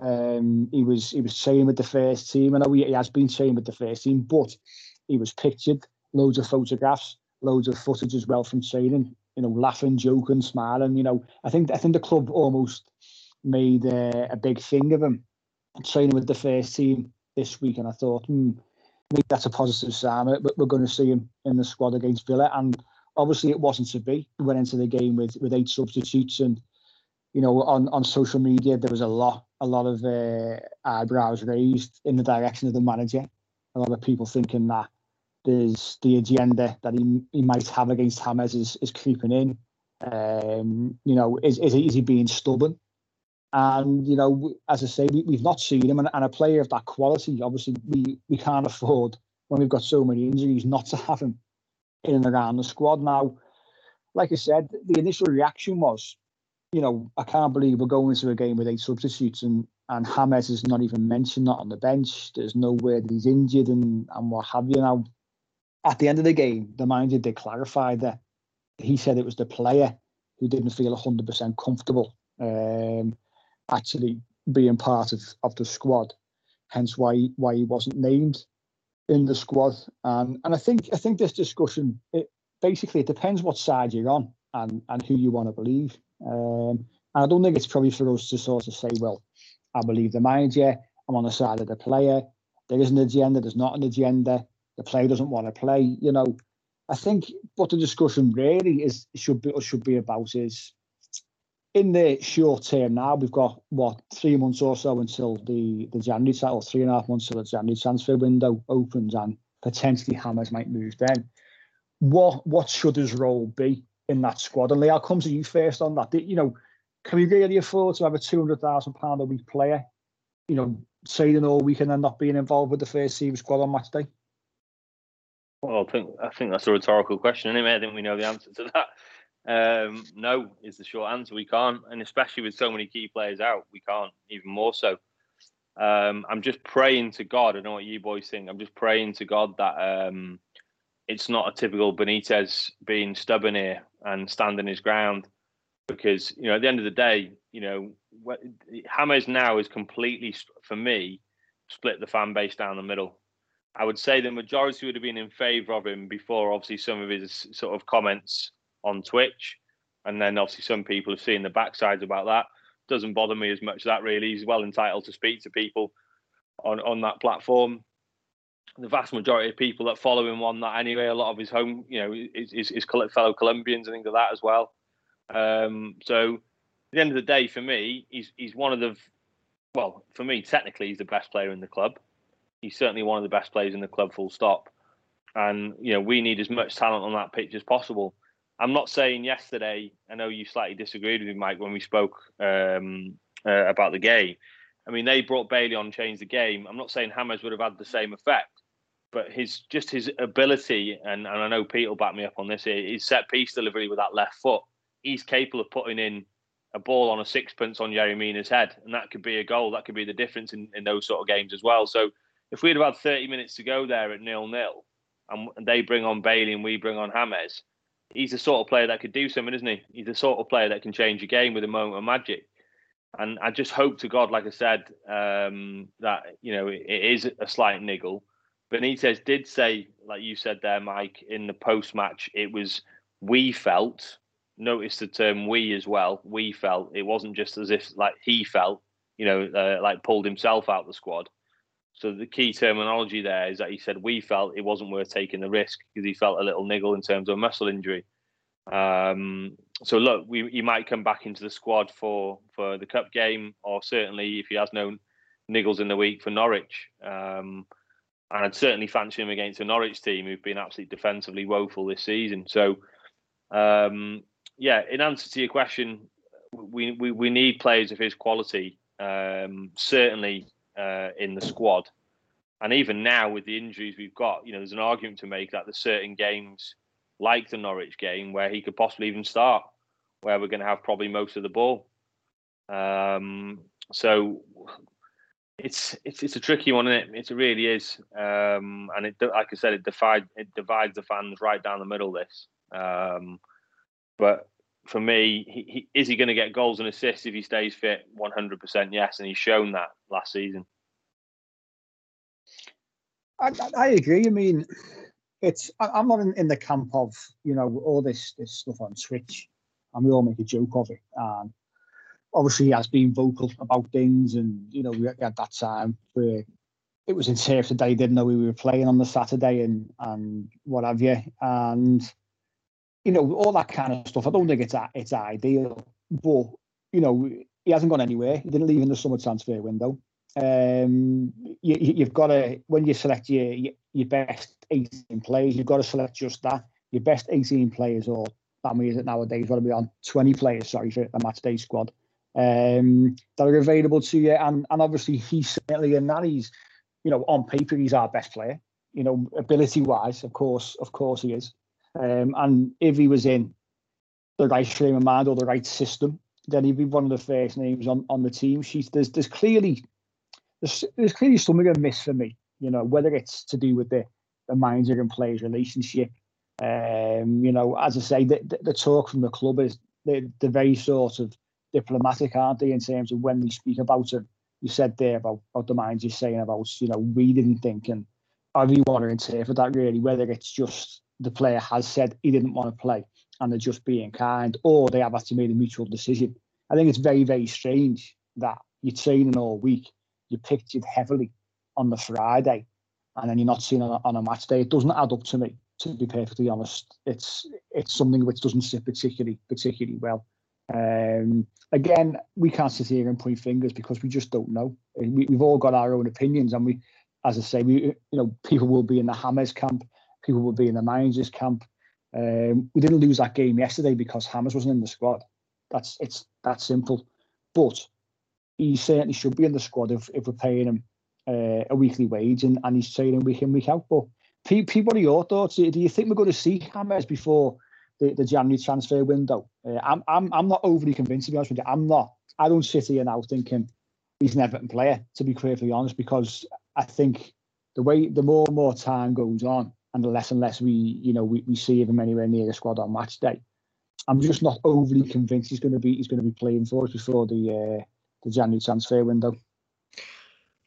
Um, he was he was training with the first team. I know he, he has been training with the first team, but he was pictured, loads of photographs, loads of footage as well from training. You know, laughing, joking, smiling. You know, I think I think the club almost made uh, a big thing of him training with the first team this week, and I thought, hmm, maybe that's a positive sign. But we're going to see him in the squad against Villa, and obviously it wasn't to be. We went into the game with with eight substitutes, and you know, on on social media there was a lot a lot of uh, eyebrows raised in the direction of the manager. A lot of people thinking that there's the agenda that he, he might have against James is, is creeping in. Um, you know, is, is, is he being stubborn? And, you know, as I say, we, we've not seen him. And, and a player of that quality, obviously, we, we can't afford, when we've got so many injuries, not to have him in and around the squad. Now, like I said, the initial reaction was, you know, I can't believe we're going into a game with eight substitutes and and James is not even mentioned, not on the bench. There's no word that he's injured and and what have you. Now, at the end of the game, the manager did clarify that he said it was the player who didn't feel 100% comfortable um, actually being part of, of the squad, hence why why he wasn't named in the squad. And and I think I think this discussion it basically it depends what side you're on and and who you want to believe. Um, I don't think it's probably for us to sort of say, well, I believe the manager. I'm on the side of the player. There is an agenda. There's not an agenda. The player doesn't want to play. You know, I think what the discussion really is should be or should be about is in the short term now, we've got what three months or so until the the January or three and a half months until the January transfer window opens, and potentially Hammers might move then. What what should his role be in that squad? And Lee, I'll come to you first on that. You know, can we really afford to have a two hundred thousand pound a week player? You know, trading all week and then not being involved with the first team squad on match day? Well, I think I think that's a rhetorical question, anyway. I think we know the answer to that. Um, no is the short answer. We can't, and especially with so many key players out, we can't. Even more so. Um, I'm just praying to God. I know what you boys think. I'm just praying to God that um, it's not a typical Benitez being stubborn here and standing his ground, because you know at the end of the day, you know James now is completely for me split the fan base down the middle. I would say the majority would have been in favour of him before, obviously, some of his sort of comments on Twitch. And then obviously some people have seen the backsides about that. Doesn't bother me as much that really. He's well entitled to speak to people on, on that platform. The vast majority of people that follow him on that anyway, a lot of his home, you know, his, his, his fellow Colombians and things like that as well. Um, so at the end of the day, for me, he's he's one of the well, for me, technically, he's the best player in the club. He's certainly one of the best players in the club, full stop. And you know, we need as much talent on that pitch as possible. I'm not saying yesterday. I know you slightly disagreed with me, Mike, when we spoke um, uh, about the game. I mean, they brought Bailey on, changed the game. I'm not saying James would have had the same effect, but his just his ability, and, and I know Pete will back me up on this. His set piece delivery with that left foot, he's capable of putting in a ball on a sixpence on Yerry Mina's head, and that could be a goal. That could be the difference in, in those sort of games as well. So if we'd have had 30 minutes to go there at nil nil, and they bring on Bailey and we bring on James, he's the sort of player that could do something, isn't he? He's the sort of player that can change a game with a moment of magic. And I just hope to God, like I said, um, that you know it, it is a slight niggle. Benitez did say, like you said there, Mike, in the post match, it was we felt. Notice the term "we" as well. We felt it wasn't just as if like he felt, you know, uh, like pulled himself out the squad. So the key terminology there is that he said we felt it wasn't worth taking the risk because he felt a little niggle in terms of muscle injury. Um, so look, we, he might come back into the squad for for the cup game, or certainly if he has no niggles in the week for Norwich. Um, and I'd certainly fancy him against a Norwich team who've been absolutely defensively woeful this season. So, um, yeah, in answer to your question, we we, we need players of his quality. Um, certainly uh, in the squad. And even now, with the injuries we've got, you know, there's an argument to make that there's certain games, like the Norwich game, where he could possibly even start, where we're going to have probably most of the ball. Um, so it's it's it's a tricky one, isn't it? It really is, um, and it like I said, it divides it divides the fans right down the middle. This, um, but for me, he, he, is he going to get goals and assists if he stays fit? One hundred percent, yes, and he's shown that last season. I, I agree. I mean, it's I, am not in, in, the camp of you know all this this stuff on Twitch, and we all make a joke of it. And obviously, he has been vocal about things, and you know we had that time where it was interpreted that he didn't know we were playing on the Saturday and and what have you, and you know, all that kind of stuff. I don't think it's it's ideal, but you know, he hasn't gone anywhere. He didn't leave in the summer transfer window. Um, you, have got to when you select your your best 18 players, you've got to select just that. Your best 18 players, or how many is it nowadays? Got to be on 20 players. Sorry for the match day squad um, that are available to you, and and obviously he's certainly in that. He's you know on paper he's our best player. You know, ability wise, of course, of course he is. Um, and if he was in the right frame of mind or the right system, then he'd be one of the first names on, on the team sheet. There's there's clearly there's, there's clearly something amiss for me, you know, whether it's to do with the, the manager and players relationship. Um, you know, as I say, the, the, the talk from the club is the the very sort of diplomatic, aren't they, in terms of when they speak about it? you said there about, about the minds you're saying about, you know, we didn't think, and want to interpret that really, whether it's just the player has said he didn't want to play and they're just being kind, or they have actually made a mutual decision. I think it's very, very strange that you're training all week, you're pictured heavily on the Friday, and then you're not seen on a, on a match day. It doesn't add up to me, to be perfectly honest. It's it's something which doesn't sit particularly particularly well. Um, again, we can't sit here and point fingers because we just don't know. We, we've all got our own opinions, and we, as I say, we you know people will be in the James camp, people will be in the managers camp. Um, we didn't lose that game yesterday because James wasn't in the squad. That's it's that simple. But he certainly should be in the squad if, if we're paying him uh, a weekly wage and, and he's training week in week out. But Pete, what are your thoughts? Do you think we're going to see James before the, the January transfer window? Uh, I'm I'm I'm not overly convinced to be honest with you. I'm not. I don't sit here now thinking he's an Everton player. To be perfectly honest, because I think the way the more and more time goes on, and the less and less we you know we, we see him anywhere near the squad on match day, I'm just not overly convinced he's going to be he's going to be playing for us before the uh, the January transfer window.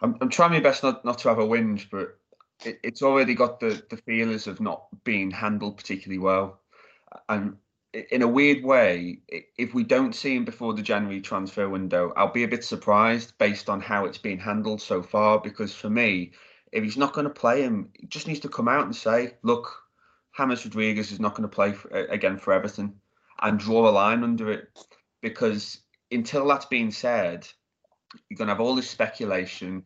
I'm, I'm trying my best not, not to have a whinge, but it, it's already got the the feelers of not being handled particularly well, and in a weird way, if we don't see him before the January transfer window, I'll be a bit surprised based on how it's been handled so far. Because for me, if he's not going to play him, he just needs to come out and say, "Look, James Rodriguez is not going to play for, again for Everton," and draw a line under it. Because until that's been said, you're going to have all this speculation.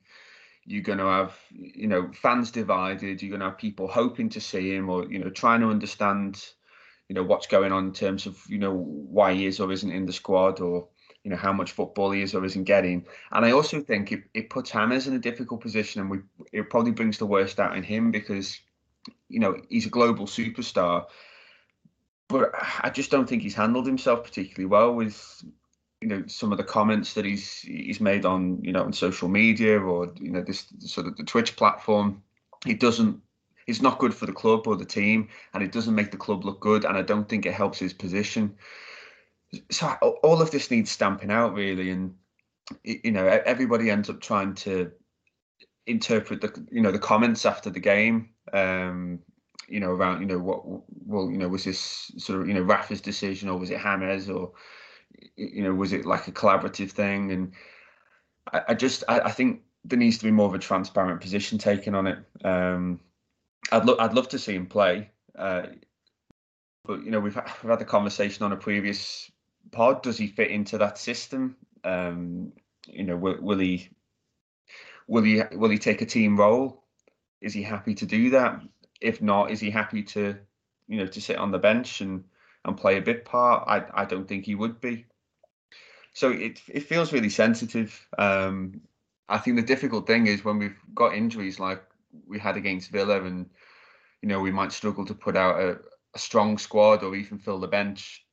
You're going to have, you know, fans divided. You're going to have people hoping to see him, or you know, trying to understand, you know, what's going on in terms of, you know, why he is or isn't in the squad, or you know how much football he is or isn't getting. And I also think it, it puts James in a difficult position, and we it probably brings the worst out in him because, you know, he's a global superstar. But I just don't think he's handled himself particularly well with you know some of the comments that he's he's made on you know on social media or you know this sort of the Twitch platform. He doesn't. It's not good for the club or the team, and it doesn't make the club look good. And I don't think it helps his position. So all of this needs stamping out really, and you know everybody ends up trying to interpret the you know the comments after the game. Um, you know around you know what well you know was this sort of you know Rafa's decision or was it James or you know, was it like a collaborative thing? And I, I just, I, I, think there needs to be more of a transparent position taken on it. Um, I'd love, I'd love to see him play, uh, but you know, we've, we've had the conversation on a previous pod. Does he fit into that system? Um, you know, will, will he, will he, will he take a team role? Is he happy to do that? If not, is he happy to, you know, to sit on the bench and and play a bit part? I I don't think he would be so it it feels really sensitive. Um, I think the difficult thing is when we've got injuries like we had against Villa, and you know we might struggle to put out a, a strong squad or even fill the bench.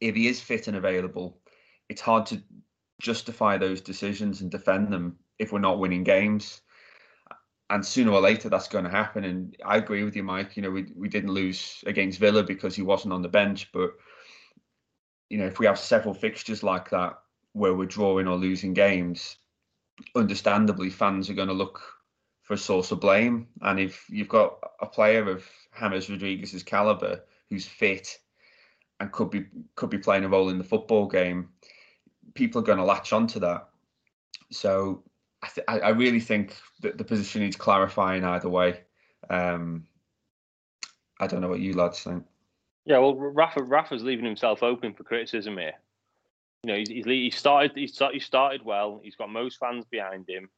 If he is fit and available, it's hard to justify those decisions and defend them if we're not winning games. And sooner or later, that's going to happen. And I agree with you, Mike. You know, we we didn't lose against Villa because he wasn't on the bench, but you know, if we have several fixtures like that where we're drawing or losing games, understandably fans are going to look for a source of blame. And if you've got a player of James Rodriguez's caliber who's fit and could be could be playing a role in the football game, people are going to latch onto that. So I, th- I really think that the position needs clarifying either way. Um, I don't know what you lads think. Yeah, well, Rafa Rafa's leaving himself open for criticism here. You know, he's, he's he started he's, he started well. He's got most fans behind him.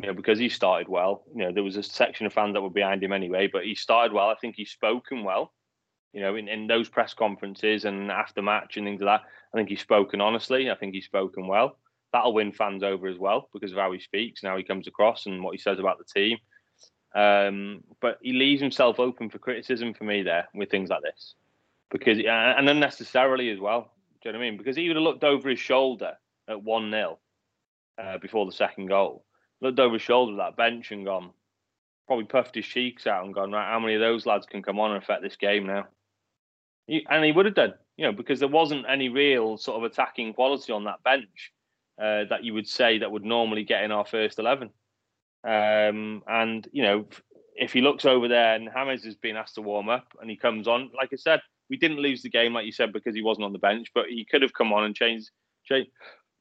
You know, because he started well. You know, there was a section of fans that were behind him anyway, but he started well. I think he's spoken well. You know, in, in those press conferences and after match and things like that. I think he's spoken honestly. I think he's spoken well. That'll win fans over as well because of how he speaks and how he comes across and what he says about the team. Um, but he leaves himself open for criticism for me there with things like this because and unnecessarily as well. Do you know what I mean? Because he would have looked over his shoulder at one 0 uh, before the second goal, looked over his shoulder at that bench and gone, probably puffed his cheeks out and gone, right, how many of those lads can come on and affect this game now? He, and he would have done, you know, because there wasn't any real sort of attacking quality on that bench. uh, that you would say that would normally get in our first eleven. Um, and you know, if he looks over there and James has been asked to warm up and he comes on, like I said, we didn't lose the game, like you said, because he wasn't on the bench, but he could have come on and changed change,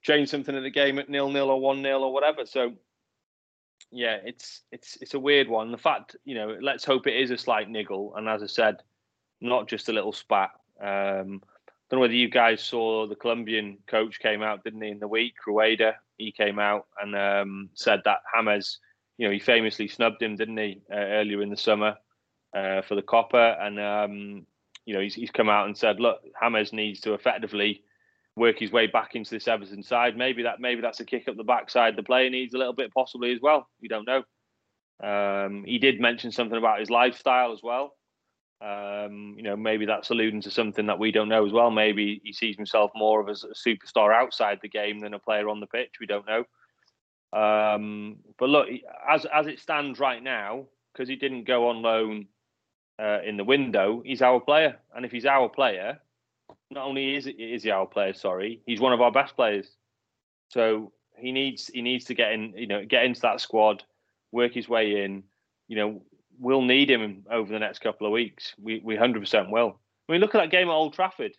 change something in the game at nil nil or one nil or whatever. So yeah, it's it's it's a weird one. The fact, you know, let's hope it is a slight niggle, and as I said, not just a little spat. Um, don't know whether you guys saw the Colombian coach came out, didn't he, in the week? Rueda, he came out and um, said that James, you know, he famously snubbed him, didn't he, uh, earlier in the summer uh, for the Copa, and um, you know, he's, he's come out and said, look, James needs to effectively work his way back into this Everton side. Maybe that maybe that's a kick up the backside. The player needs a little bit possibly as well. We don't know. Um, he did mention something about his lifestyle as well. Um, you know, maybe that's alluding to something that we don't know as well. Maybe he sees himself more of as a superstar outside the game than a player on the pitch. We don't know. Um, but look, as as it stands right now, because he didn't go on loan uh, in the window, he's our player. And if he's our player, not only is is he our player, sorry, he's one of our best players. So he needs he needs to get in, you know, get into that squad, work his way in. You know, we'll need him over the next couple of weeks. We we hundred percent will. I mean, look at that game at Old Trafford.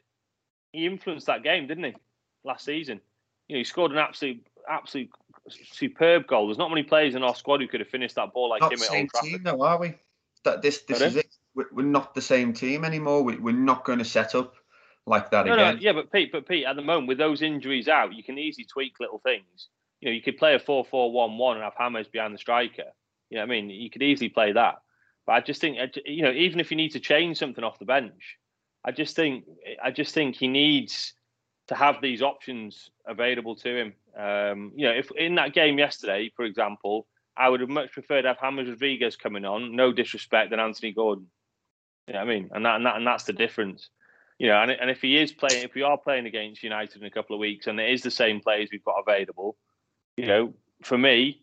He influenced that game, didn't he? Last season, you know, he scored an absolute absolute superb goal. There's not many players in our squad who could have finished that ball like not him at Old Trafford. team, though, are we? That this this Pardon? is it. We're we're not the same team anymore. We're not going to set up like that No, again. no, yeah, but Pete, but Pete, at the moment with those injuries out, you can easily tweak little things. You know, you could play a 4-4-1-1 and have James behind the striker. You know, what I mean, you could easily play that. But I just think, you know, even if you need to change something off the bench, I just think, I just think he needs to have these options available to him. Um, you know, if in that game yesterday, for example, I would have much preferred to have James Rodriguez coming on, no disrespect, than Anthony Gordon. You know what I mean? And that, and that and that's the difference. You know, and, and if he is playing, if we are playing against United in a couple of weeks, and it is the same players we've got available, you know, for me,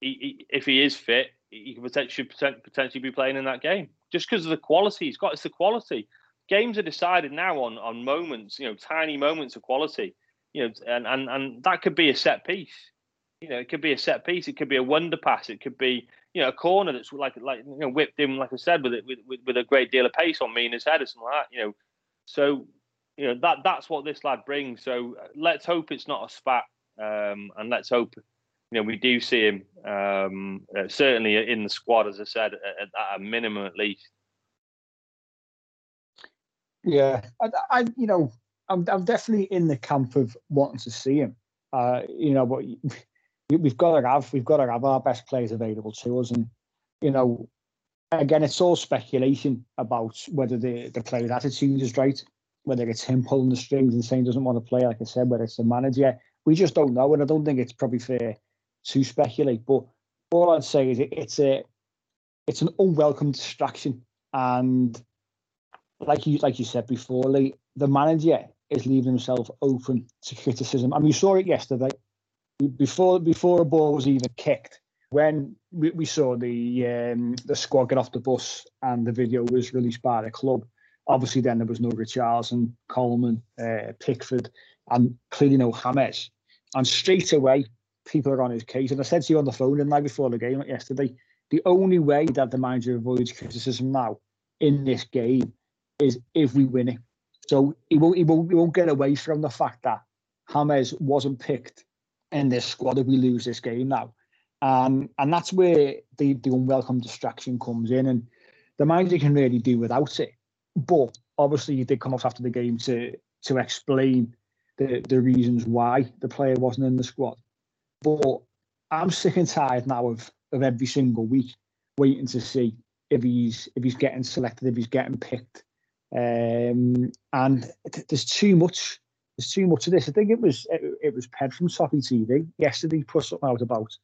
he, he, if he is fit, he could potentially, potentially be playing in that game just because of the quality he's got. It's the quality. Games are decided now on on moments, you know, tiny moments of quality. You know, and and and that could be a set piece. You know, it could be a set piece. It could be a wonder pass. It could be you know a corner that's like like you know whipped in, like I said, with it with, with, with a great deal of pace on Mina's head or something like that. You know, so you know that that's what this lad brings. So let's hope it's not a spat, um, and let's hope you know we do see him um, uh, certainly in the squad, as I said, at, at a minimum at least. Yeah, I, I you know, I'm I'm definitely in the camp of wanting to see him. Uh, you know, but we've got to have we've got to have our best players available to us, and you know, again, it's all speculation about whether the the player's attitude is right, whether it's him pulling the strings and saying doesn't want to play, like I said, whether it's the manager. We just don't know, and I don't think it's probably fair to speculate. But all I'd say is it, it's a it's an unwelcome distraction, and like you like you said before, Lee, the manager is leaving himself open to criticism. Mean, you saw it yesterday. Before before a ball was even kicked, when we, we saw the um, the squad get off the bus and the video was released by the club, obviously then there was no Richarlison, Coleman, uh, Pickford, and clearly no James. And straight away, people are on his case. And I said to you on the phone the night before the game yesterday, the only way that the manager avoids criticism now in this game is if we win it. So he won't, he won't, he won't get away from the fact that James wasn't picked in this squad if we lose this game now. Um, and that's where the, the unwelcome distraction comes in. And the manager can really do without it. But obviously, he did come off after the game to to explain the, the reasons why the player wasn't in the squad. But I'm sick and tired now of, of every single week waiting to see if he's if he's getting selected, if he's getting picked. Um, and th- there's too much. There's too much of this. I think it was it, it was Ped from Soppy TV yesterday put something out about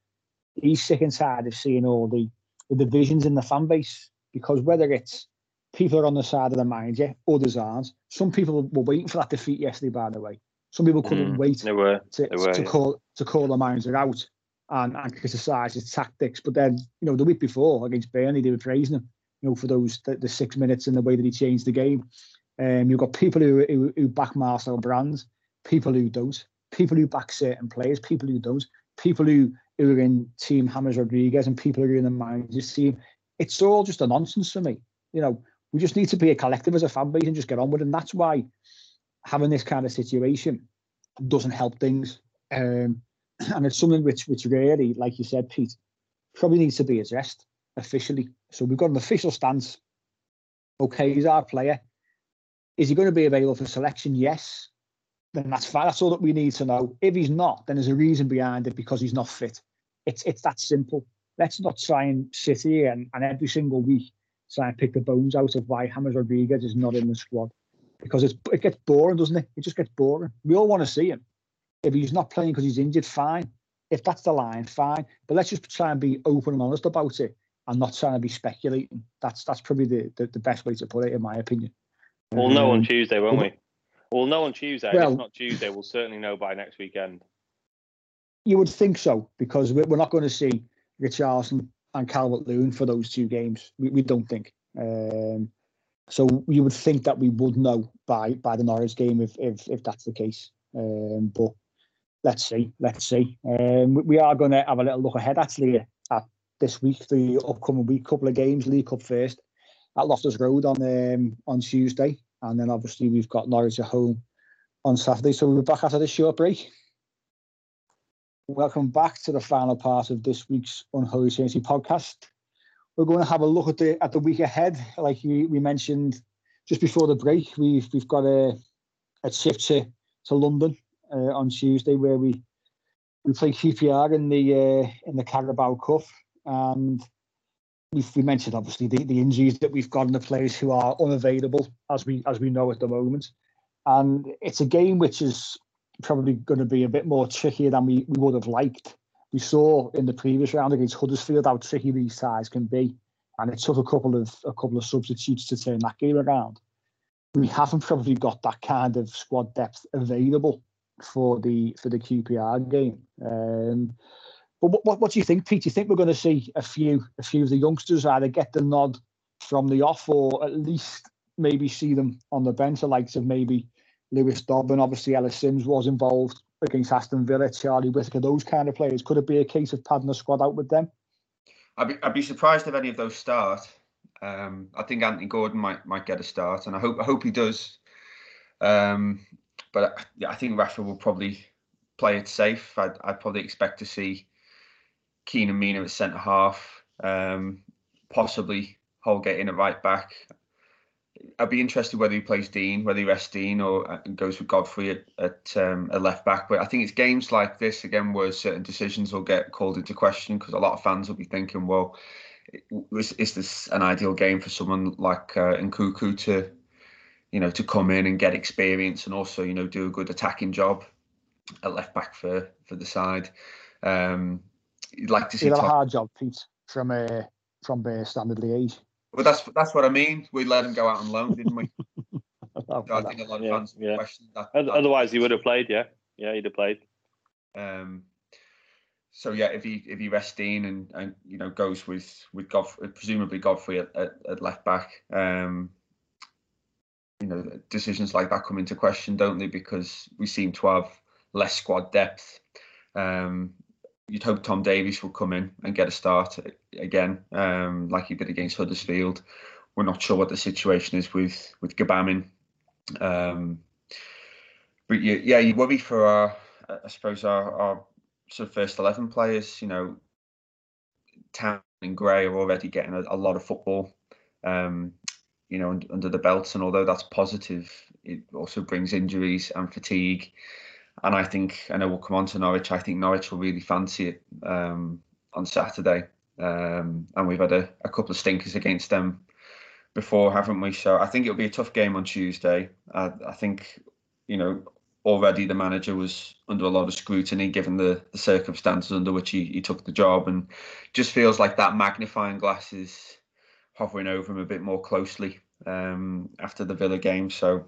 he's sick and tired of seeing all the, the divisions in the fan base because whether it's people are on the side of the manager, others aren't. Some people were waiting for that defeat yesterday, by the way. Some people couldn't Mm, wait They were. to, they were, to yeah. call to call the manager out and, and criticise his tactics. But then, you know, the week before against Burnley, they were praising him, you know, for those the, the six minutes and the way that he changed the game. Um, you've got people who who, who back Marcel Brands, people who don't. people who back certain players, people who don't, people who, who are in Team James Rodriguez and people who are in the managers team. It's all just a nonsense for me. You know, we just need to be a collective as a fan base and just get on with it. And that's why having this kind of situation doesn't help things. Um, and it's something which, which really, like you said, Pete, probably needs to be addressed officially. So we've got an official stance. Okay, he's our player. Is he going to be available for selection? Yes. Then that's fine. That's all that we need to know. If he's not, then there's a reason behind it because he's not fit. It's it's that simple. Let's not try and sit here and, and every single week try and pick the bones out of why James Rodriguez is not in the squad. Because it's, it gets boring, doesn't it? It just gets boring. We all want to see him. If he's not playing because he's injured, fine. If that's the line, fine. But let's just try and be open and honest about it and not trying to be speculating. That's that's probably the, the, the best way to put it, in my opinion. We'll know on um, Tuesday, won't we? We'll know on Tuesday. Well, if not Tuesday, we'll certainly know by next weekend. You would think so, because we're not going to see Richarlison and Calvert Lewin for those two games. We, we don't think. Um, so you would think that we would know by by the Norwich game if if, if that's the case. Um, but let's see, let's see. Um, we are going to have a little look ahead actually at this week, the upcoming week, couple of games, League Cup first at Loftus Road on um, on Tuesday, and then obviously we've got Norwich at home on Saturday. So we're back after this short break. Welcome back to the final part of this week's Unholy Trinity podcast. We're going to have a look at the at the week ahead. Like we, we mentioned just before the break, we've we've got a a trip to to London uh, on Tuesday where we we play QPR in the uh, in the Carabao Cup, and we've we mentioned obviously the, the injuries that we've got in the players who are unavailable as we as we know at the moment, and it's a game which is probably going to be a bit more trickier than we, we would have liked. We saw in the previous round against Huddersfield how tricky these sides can be, and it took a couple of a couple of substitutes to turn that game around. We haven't probably got that kind of squad depth available for the for the QPR game. Um, but what, what, what do you think, Pete? Do you think we're going to see a few a few of the youngsters either get the nod from the off, or at least maybe see them on the bench, the likes of maybe Lewis Dobbin, obviously Ellis Simms was involved against Aston Villa, Charlie Whittaker, those kind of players. Could it be a case of padding the squad out with them? I'd be, I'd be surprised if any of those start. Um, I think Anthony Gordon might might get a start, and I hope I hope he does. Um, but yeah, I think Rafa will probably play it safe. I'd, I'd probably expect to see Keenan Mina at centre half, um, possibly Holgate in at right back. I'd be interested whether he plays Digne, whether he rests Digne or uh, goes with Godfrey at, at um, a left back. But I think it's games like this again where certain decisions will get called into question because a lot of fans will be thinking, well, is, is this an ideal game for someone like uh, Nkounkou to, you know, to come in and get experience and also you know do a good attacking job at left back for for the side. Um, you'd like to see. Had a hard job, Pete, from a from uh, Standard Liège. But that's that's what I mean. We let him go out on loan, didn't we? so I think a lot of yeah, fans yeah. question that, that. Otherwise, he would have played. Yeah, yeah, he'd have played. Um. So yeah, if he if he rests Digne and and you know goes with with Godfrey, presumably Godfrey at, at, at left back, um, you know decisions like that come into question, don't they? Because we seem to have less squad depth. Um, you'd hope Tom Davies will come in and get a start again, um, like he did against Huddersfield. We're not sure what the situation is with with Gbamin. Um, but yeah, yeah, you worry for our, I suppose our, our sort of first eleven players. You know, Town and Gray are already getting a, a lot of football. Um, you know, under the belts, and although that's positive, it also brings injuries and fatigue and I think I know we'll come on to Norwich. I think Norwich will really fancy it um, on Saturday, um, and we've had a, a, couple of stinkers against them before, haven't we? So I think it'll be a tough game on Tuesday. I, I think you know already the manager was under a lot of scrutiny given the, the circumstances under which he, he took the job, and just feels like that magnifying glass is hovering over him a bit more closely um, after the Villa game. So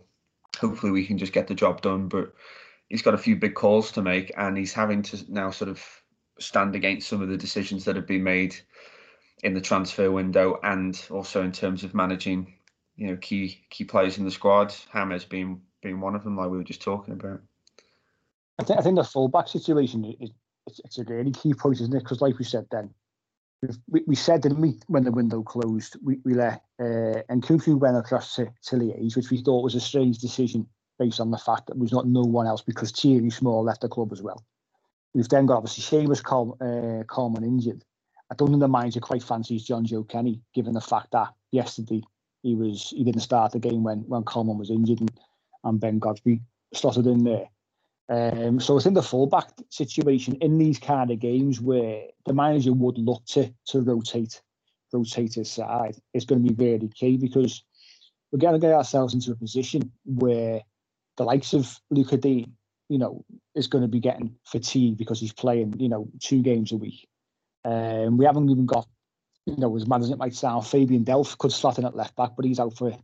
hopefully we can just get the job done, but he's got a few big calls to make, and he's having to now sort of stand against some of the decisions that have been made in the transfer window, and also in terms of managing, you know, key key players in the squad. James being being one of them, like we were just talking about. I think I think the fullback situation is it's, it's a really key point, isn't it? Because like we said then, we, we said didn't we when the window closed, we, we let uh, and Nkounkou went across to, to Liège, which we thought was a strange decision based on the fact that there was not no one else because Thierry Small left the club as well. We've then got obviously Seamus Col- uh, Coleman injured. I don't think the manager quite fancies Jonjoe Kenny, given the fact that yesterday he was he didn't start the game when when Coleman was injured and, and Ben Godfrey slotted in there. Um, so I think the fullback situation in these kind of games where the manager would look to to rotate rotate his side is going to be very key because we're going to get ourselves into a position where the likes of Lucas Digne, you know, is going to be getting fatigued because he's playing, you know, two games a week. Um, we haven't even got, you know, as mad as it might sound, Fabian Delph could slot in at left back, but he's out for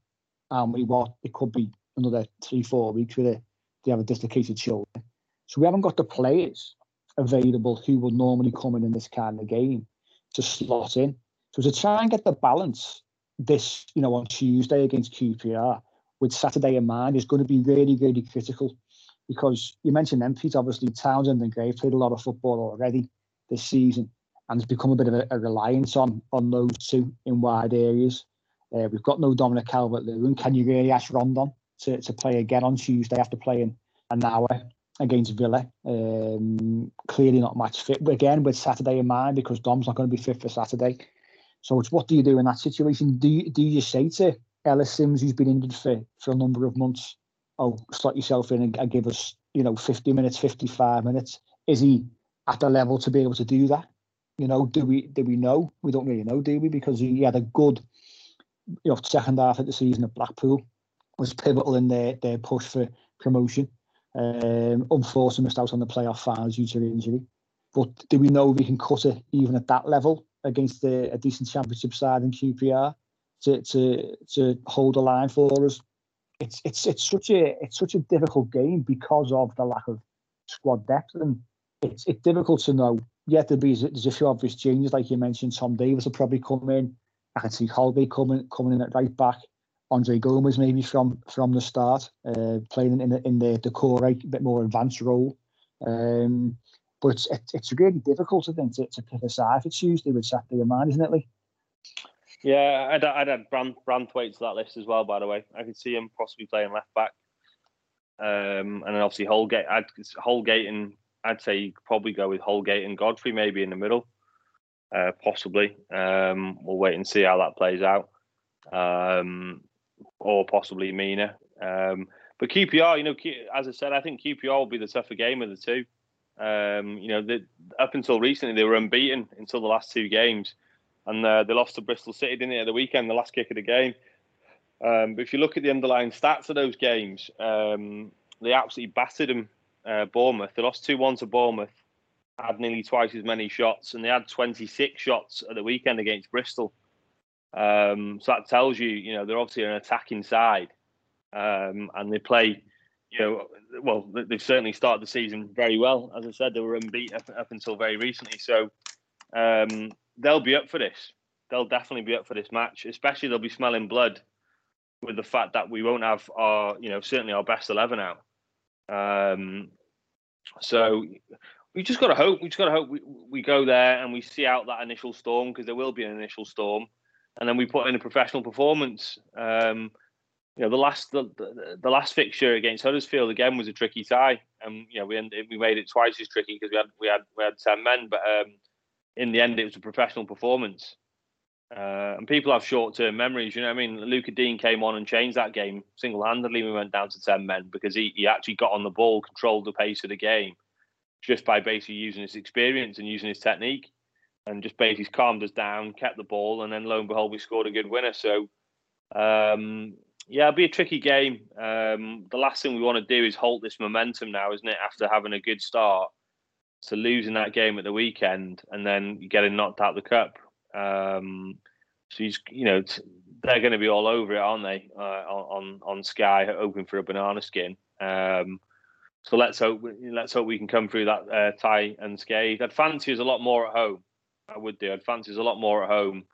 how many what? It could be another three, four weeks with a they have a dislocated shoulder. So we haven't got the players available who would normally come in in this kind of game to slot in. So to try and get the balance this, you know, on Tuesday against QPR with Saturday in mind is going to be really, really critical because you mentioned them, Pete, obviously Townsend and Gray played a lot of football already this season and it's become a bit of a, a reliance on on those two in wide areas. Uh, we've got no Dominic Calvert-Lewin. Can you really ask Rondon to, to play again on Tuesday after playing an hour against Villa. Um, clearly not match fit again with Saturday in mind because Dom's not going to be fit for Saturday. So it's what do you do in that situation? Do you, do you say to Ellis Simms, who's been injured for, for a number of months, oh, slot yourself in and, give us, you know, 50 minutes, 55 minutes? Is he at the level to be able to do that? You know, do we do we know? We don't really know, do we? Because he had a good you know, second half of the season at Blackpool was pivotal in their, their push for promotion. Um, unfortunately, missed out on the playoff finals due to injury. But do we know we can cut it even at that level against the, a decent championship side in QPR to, to to hold a line for us? It's it's it's such a it's such a difficult game because of the lack of squad depth, and it's it's difficult to know. Yet there'll be there's a few obvious changes, like you mentioned. Tom Davies will probably come in. I can see Holgate coming coming in at right back. Andre Gomes maybe from from the start, uh, playing in the in the, the core a bit more advanced role. Um, but it's it's really difficult I think to, to pick a side for Tuesday with Saturday in mind, isn't it, Lee? Yeah, I'd, I'd add Brand, Branthwaite to that list as well. By the way, I could see him possibly playing left back, um, and then obviously Holgate. I'd Holgate and I'd say you could probably go with Holgate and Godfrey maybe in the middle, uh, possibly. Um, we'll wait and see how that plays out. Um, or possibly Mina. Um, but QPR, you know, as I said, I think QPR will be the tougher game of the two. Um, you know, the, up until recently they were unbeaten until the last two games, and uh, they lost to Bristol City, didn't they, at the weekend, the last kick of the game. Um, but if you look at the underlying stats of those games, um, they absolutely battered them. Uh, Bournemouth, they lost two one to Bournemouth, had nearly twice as many shots, and they had 26 shots at the weekend against Bristol. Um, so that tells you, you know, they're obviously an attacking side, um, and they play, you know, well, they've certainly started the season very well. As I said, they were unbeaten up, up until very recently, so um, they'll be up for this. They'll definitely be up for this match, especially they'll be smelling blood with the fact that we won't have our, you know, certainly our best eleven out. Um, so we just got to hope. We just got to hope we, we go there and we see out that initial storm because there will be an initial storm and then we put in a professional performance. Um, you know, the last the, the, the, last fixture against Huddersfield again was a tricky tie, and you know we ended, we made it twice as tricky because we had we had we had ten men, but um, in the end it was a professional performance. Uh, and people have short-term memories. You know, I mean, Lucas Digne came on and changed that game single-handedly. We went down to ten men because he he actually got on the ball, controlled the pace of the game, just by basically using his experience and using his technique and just basically calmed us down, kept the ball, and then lo and behold, we scored a good winner. So, um, yeah, it'll be a tricky game. Um, the last thing we want to do is halt this momentum now, isn't it? After having a good start, to losing that game at the weekend and then getting knocked out the cup. Um, so he's, you know, they're going to be all over it, aren't they? Uh, on on Sky, hoping for a banana skin. Um, so let's hope let's hope we can come through that uh, tie unscathed. I'd fancy us a lot more at home. I would do. I'd fancy us a lot more at home.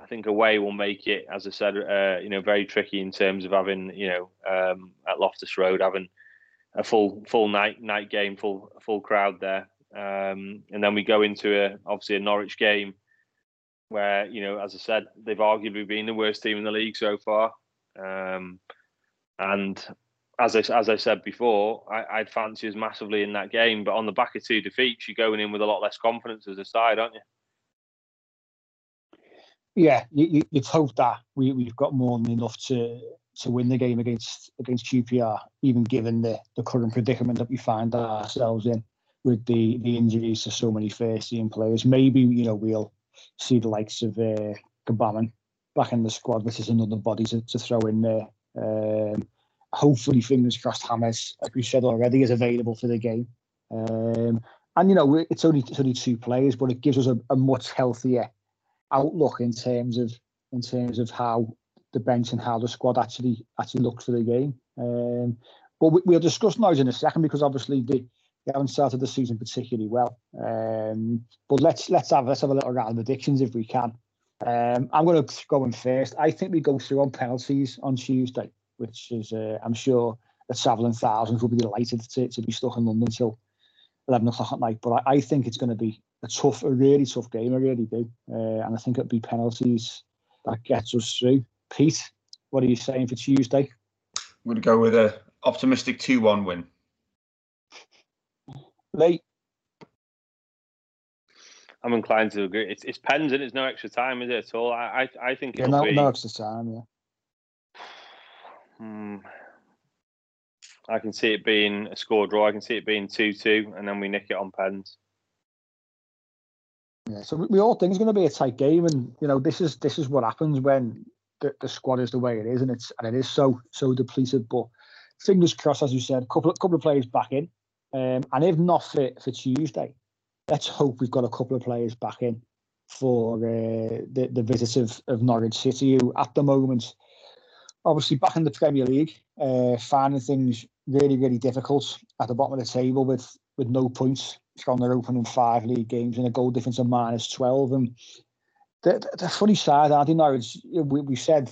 I think away will make it, as I said, uh, you know, very tricky in terms of having, you know, um, at Loftus Road having a full full night night game, full full crowd there. Um, and then we go into a obviously a Norwich game where you know, as I said, they've arguably been the worst team in the league so far. Um, and as I, as I said before, I, would fancy us massively in that game. But on the back of two defeats, you're going in with a lot less confidence as a side, aren't you? Yeah, you, would hope that we, we've got more than enough to to win the game against against QPR, even given the, the current predicament that we find ourselves in with the, the injuries to so many first team players. Maybe you know we'll see the likes of uh, Gbamin back in the squad, which is another body to, to throw in there. Um, hopefully, fingers crossed, James, like we said already, is available for the game. Um, and you know, it's only it's only two players, but it gives us a, a, much healthier outlook in terms of in terms of how the bench and how the squad actually actually looks for the game. Um, but we, will discuss those in a second because obviously the, they haven't started the season particularly well. Um, but let's let's have let's have a little round of predictions if we can. Um, I'm going to go in first. I think we go through on penalties on Tuesday, which is uh, I'm sure the travelling thousands will be delighted to, to be stuck in London till 11 o'clock at night. But I, I think it's going to be a tough, a really tough game. I really do, uh, and I think it'll be penalties that gets us through. Pete, what are you saying for Tuesday? I'm going to go with a optimistic two-one win. Late. I'm inclined to agree. It's it's pens and it's no extra time, is it at all? I I, I think yeah, no, be, no extra time. Yeah. Hmm, I can see it being a score draw. I can see it being two-two, and then we nick it on pens. Yeah, so we all think it's going to be a tight game, and you know this is this is what happens when the, the squad is the way it is, and it's and it is so so depleted. But fingers crossed, as you said, a couple couple of players back in, um, and if not for for Tuesday, let's hope we've got a couple of players back in for uh, the the visit of, of Norwich City, who at the moment, obviously back in the Premier League, uh, finding things really really difficult at the bottom of the table with with no points. From their opening five league games and a goal difference of minus twelve. And the, the, funny side, I know, it's, we, we said,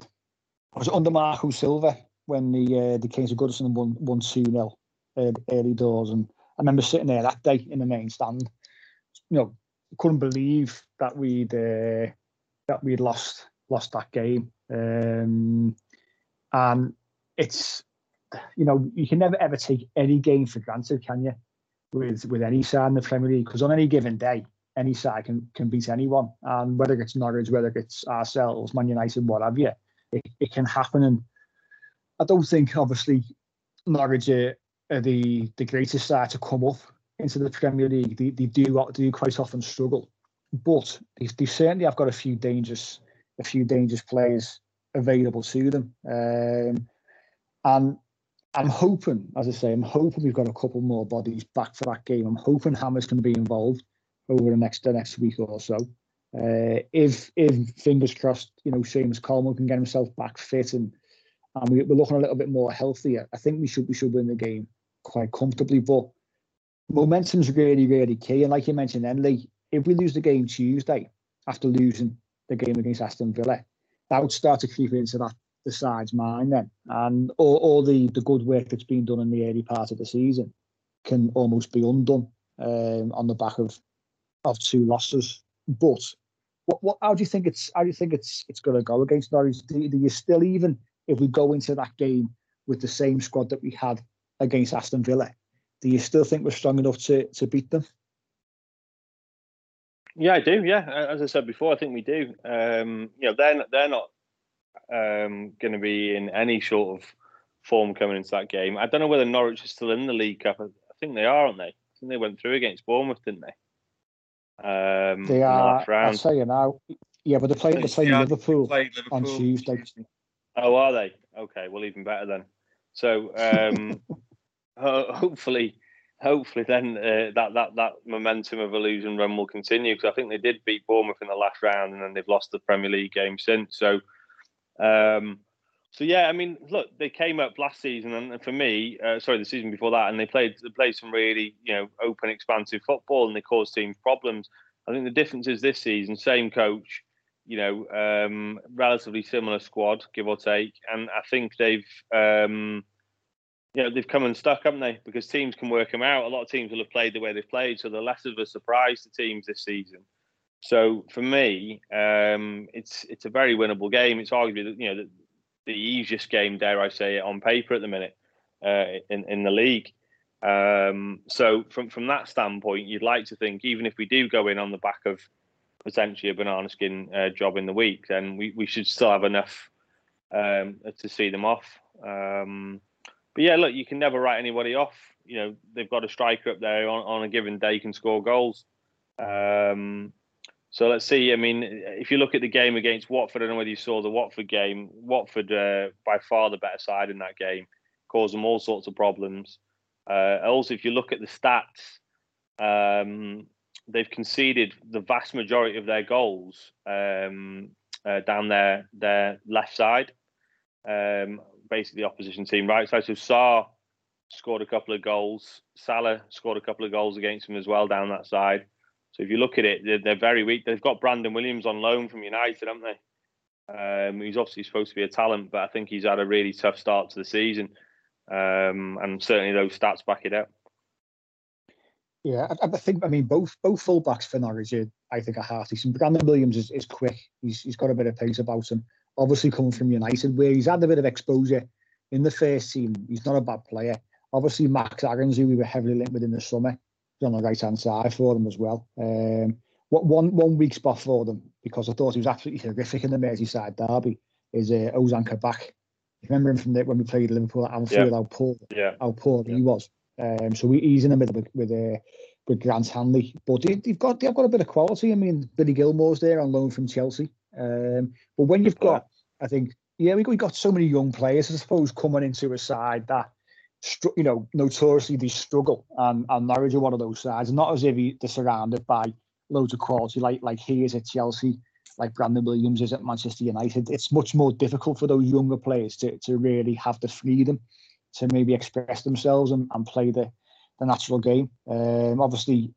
was it under Marco Silva when the uh, the Kings of Goodison won, won 2 0 early doors? And I remember sitting there that day in the main stand, you know, couldn't believe that we'd uh, that we'd lost lost that game. Um, and it's you know you can never ever take any game for granted, can you? With with any side in the Premier League, because on any given day, any side can, can beat anyone. And whether it's Norwich, whether it's ourselves, Man United, what have you, it, it can happen. And I don't think, obviously, Norwich are, are the, the greatest side to come up into the Premier League. They, they do do quite often struggle, but they, they certainly have got a few dangerous a few dangerous players available to them. Um, and I'm hoping, as I say, I'm hoping we've got a couple more bodies back for that game. I'm hoping James can be involved over the next the next week or so. Uh, if if fingers crossed, you know, Seamus Coleman can get himself back fit and and we, are looking a little bit more healthier, I think we should we should win the game quite comfortably. But momentum's really really key. And like you mentioned, Lee, if we lose the game Tuesday after losing the game against Aston Villa, that would start to creep into that the side's mind then, and all, all the the good work that's been done in the early part of the season can almost be undone um, on the back of of two losses. But what, what how do you think it's how do you think it's it's going to go against Norwich? Do, do you still even if we go into that game with the same squad that we had against Aston Villa, do you still think we're strong enough to to beat them? Yeah, I do. Yeah, as I said before, I think we do. Um, you know, they're they're not um, going to be in any sort of form coming into that game. I don't know whether Norwich is still in the League Cup. I think they are, aren't they? I think they went through against Bournemouth, didn't they? Um, they are. I'll tell you now. Yeah, but they're playing. They're playing yeah, Liverpool, Liverpool, on Tuesday. Oh, are they? Okay, well, even better then. So, um, hopefully, hopefully, then uh, that that that momentum of a losing run will continue because I think they did beat Bournemouth in the last round and then they've lost the Premier League game since. So, um, so yeah, I mean, look, they came up last season, and for me, uh, sorry, the season before that, and they played they played some really you know open, expansive football, and they caused teams problems. I think the difference is this season, same coach, you know, um, relatively similar squad, give or take, and I think they've um, you know, they've come unstuck, haven't they? Because teams can work them out. A lot of teams will have played the way they've played, so they're less of a surprise to teams this season. So for me, um, it's it's a very winnable game. It's arguably you know the, the easiest game, dare I say it, on paper at the minute uh, in in the league. Um, so from from that standpoint, you'd like to think even if we do go in on the back of potentially a banana skin uh, job in the week, then we, we should still have enough um, to see them off. Um, but yeah, look, you can never write anybody off. You know, they've got a striker up there on, on a given day can score goals. Um, so let's see. I mean, if you look at the game against Watford, I don't know whether you saw the Watford game. Watford, uh, by far the better side in that game, caused them all sorts of problems. Uh, also, if you look at the stats, um, they've conceded the vast majority of their goals um, uh, down their their left side, um, basically the opposition team right side. So Sarr scored a couple of goals. Salah scored a couple of goals against them as well down that side. So if you look at it, they're, they're very weak. They've got Brandon Williams on loan from United, haven't they? Um, he's obviously supposed to be a talent, but I think he's had a really tough start to the season, um, and certainly those stats back it up. Yeah, I, I, think I mean both both fullbacks for Norwich, are, I think, are half decent. Brandon Williams is, is quick. He's he's got a bit of pace about him. Obviously, coming from United, where he's had a bit of exposure in the first team, he's not a bad player. Obviously, Max Aarons, who we were heavily linked with in the summer, is on the right hand side for them as well. Um, what one one weak spot for them because I thought he was absolutely horrific in the Merseyside derby is uh, Ozan Kabak. Remember him from the, when we played Liverpool at Anfield? Yeah. How poor, yeah. how poor yeah. he was. Um, so he's in the middle with with, uh, with Grant Hanley, but they've got they've got a bit of quality. I mean, Billy Gilmour's there on loan from Chelsea. Um, but when you've got, I think, yeah, we got, so many young players. I suppose coming into a side that, you know, notoriously they struggle, and and Norwich are one of those sides. Not as if he, they're surrounded by loads of quality like like he is at Chelsea, like Brandon Williams is at Manchester United. It's much more difficult for those younger players to to really have the freedom to maybe express themselves and, and play the, the natural game. Um, obviously,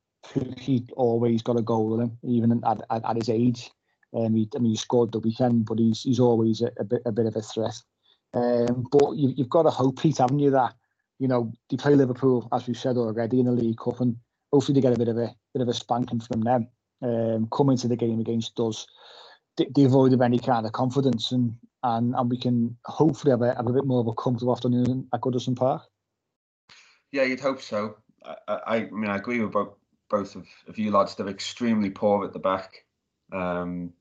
he always got a goal in him, even at, at, at his age. Um, he, I mean, he scored the weekend, but he's he's always a, a bit a bit of a threat. Um, but you, you've got to hope, Pete, haven't you, that you know they play Liverpool as we've said already in the League Cup, and hopefully they get a bit of a bit of a spanking from them. Um, come into the game against us, devoid of any kind of confidence, and and and we can hopefully have a, have a bit more of a comfortable afternoon at Goodison Park. Yeah, you'd hope so. I, I, I mean, I agree with both, both of, of you lads. They're extremely poor at the back. Um,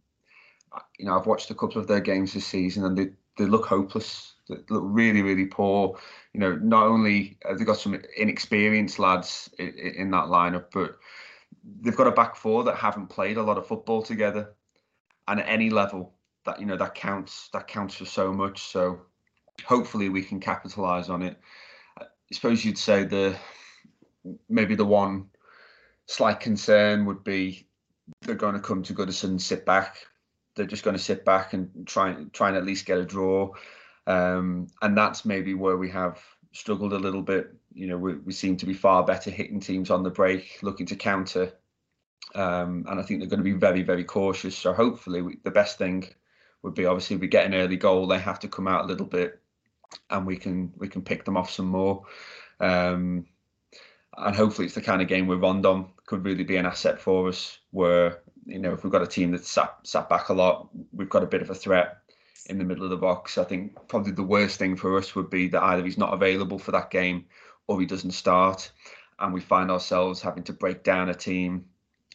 you know, I've watched a couple of their games this season, and they, they look hopeless. They look really, really poor. You know, not only uh, have they got some inexperienced lads in, in that lineup, but they've got a back four that haven't played a lot of football together, and at any level, that you know that counts that counts for so much. So hopefully we can capitalize on it. I suppose you'd say the maybe the one slight concern would be they're going to come to Goodison sit back. They're just going to sit back and try and try and at least get a draw. Um, and that's maybe where we have struggled a little bit. You know, we, we seem to be far better hitting teams on the break, looking to counter. Um, and I think they're going to be very, very cautious. So hopefully, we, the best thing would be obviously we get an early goal, they have to come out a little bit, and we can we can pick them off some more. Um, and hopefully it's the kind of game where Rondon could really be an asset for us. Where you know if we've got a team that's sat sat back a lot, we've got a bit of a threat in the middle of the box. I think probably the worst thing for us would be that either he's not available for that game or he doesn't start, and we find ourselves having to break down a team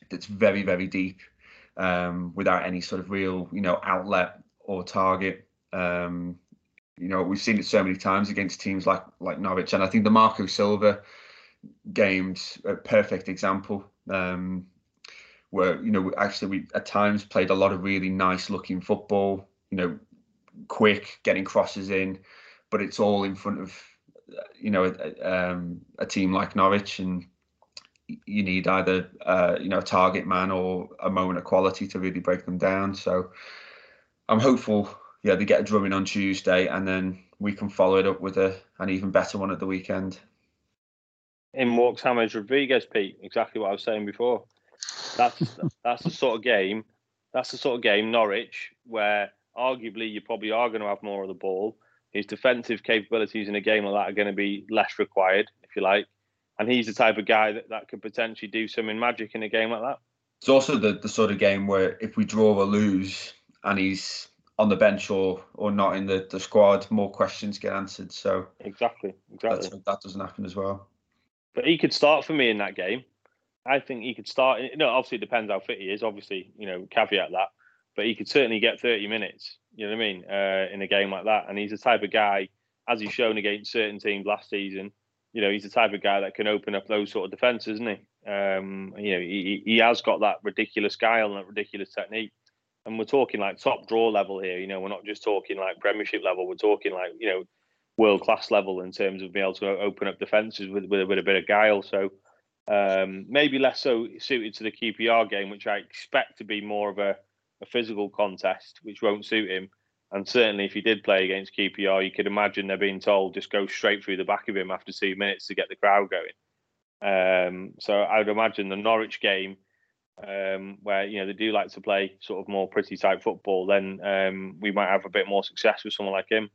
that's very very deep um, without any sort of real, you know, outlet or target. Um, you know, we've seen it so many times against teams like like Norwich, and I think the Marco Silva games a perfect example. Um, where you know actually we at times played a lot of really nice looking football. You know, quick getting crosses in, but it's all in front of you know a, um, a team like Norwich, and you need either uh, you know a target man or a moment of quality to really break them down. So I'm hopeful. Yeah, they get a drumming on Tuesday, and then we can follow it up with a an even better one at the weekend. In walks James Rodriguez, Pete. Exactly what I was saying before. That's that's the sort of game. That's the sort of game Norwich where arguably you probably are going to have more of the ball. his defensive capabilities in a game like that are going to be less required, if you like. And he's the type of guy that, that could potentially do something magic in a game like that. It's also the, the sort of game where if we draw or lose and he's on the bench or or not in the, the squad, more questions get answered. So exactly, exactly. that doesn't happen as well. But he could start for me in that game. I think he could start. You No, obviously it depends how fit he is. Obviously, you know, caveat that. But he could certainly get 30 minutes. You know what I mean? Uh, in a game like that, and he's the type of guy, as he's shown against certain teams last season. You know, he's the type of guy that can open up those sort of defenses, isn't he? Um, you know, he, he has got that ridiculous guile and that ridiculous technique. And we're talking like top draw level here. You know, we're not just talking like Premiership level. We're talking like you know, world class level in terms of being able to open up defenses with with, with a bit of guile. So um, maybe less so suited to the QPR game, which I expect to be more of a a physical contest, which won't suit him. And certainly, if he did play against QPR, you could imagine they're being told just go straight through the back of him after two minutes to get the crowd going. Um, so I would imagine the Norwich game, um, where you know they do like to play sort of more pretty type football, then um, we might have a bit more success with someone like him.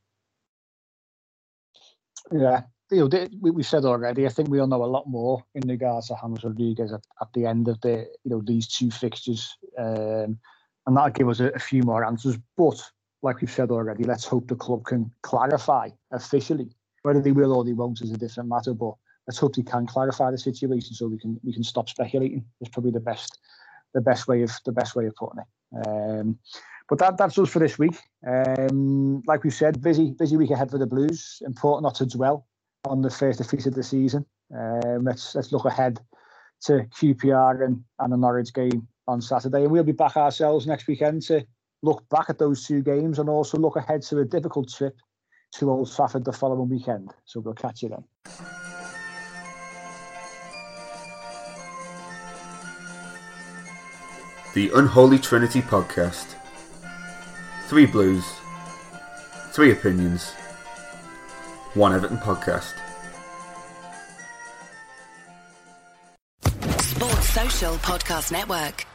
Yeah, you know, we, we said already. I think we'll know a lot more in regards to James Rodriguez at, at the end of the you know these two fixtures. Um, and that'll give us a, a few more answers. But like we've said already, let's hope the club can clarify officially whether they will or they won't is a different matter. But let's hope they can clarify the situation so we can we can stop speculating. It's probably the best the best way of the best way of putting it. Um, but that that's us for this week. Um, like we said, busy busy week ahead for the Blues. Important not to dwell on the first defeat of the season. Um, let's let's look ahead to QPR and, and the Norwich game on Saturday. And we'll be back ourselves next weekend to look back at those two games and also look ahead to a difficult trip to Old Trafford the following weekend. So we'll catch you then. The Unholy Trinity Podcast. Three Blues, three opinions, one Everton podcast. Sports Social Podcast Network.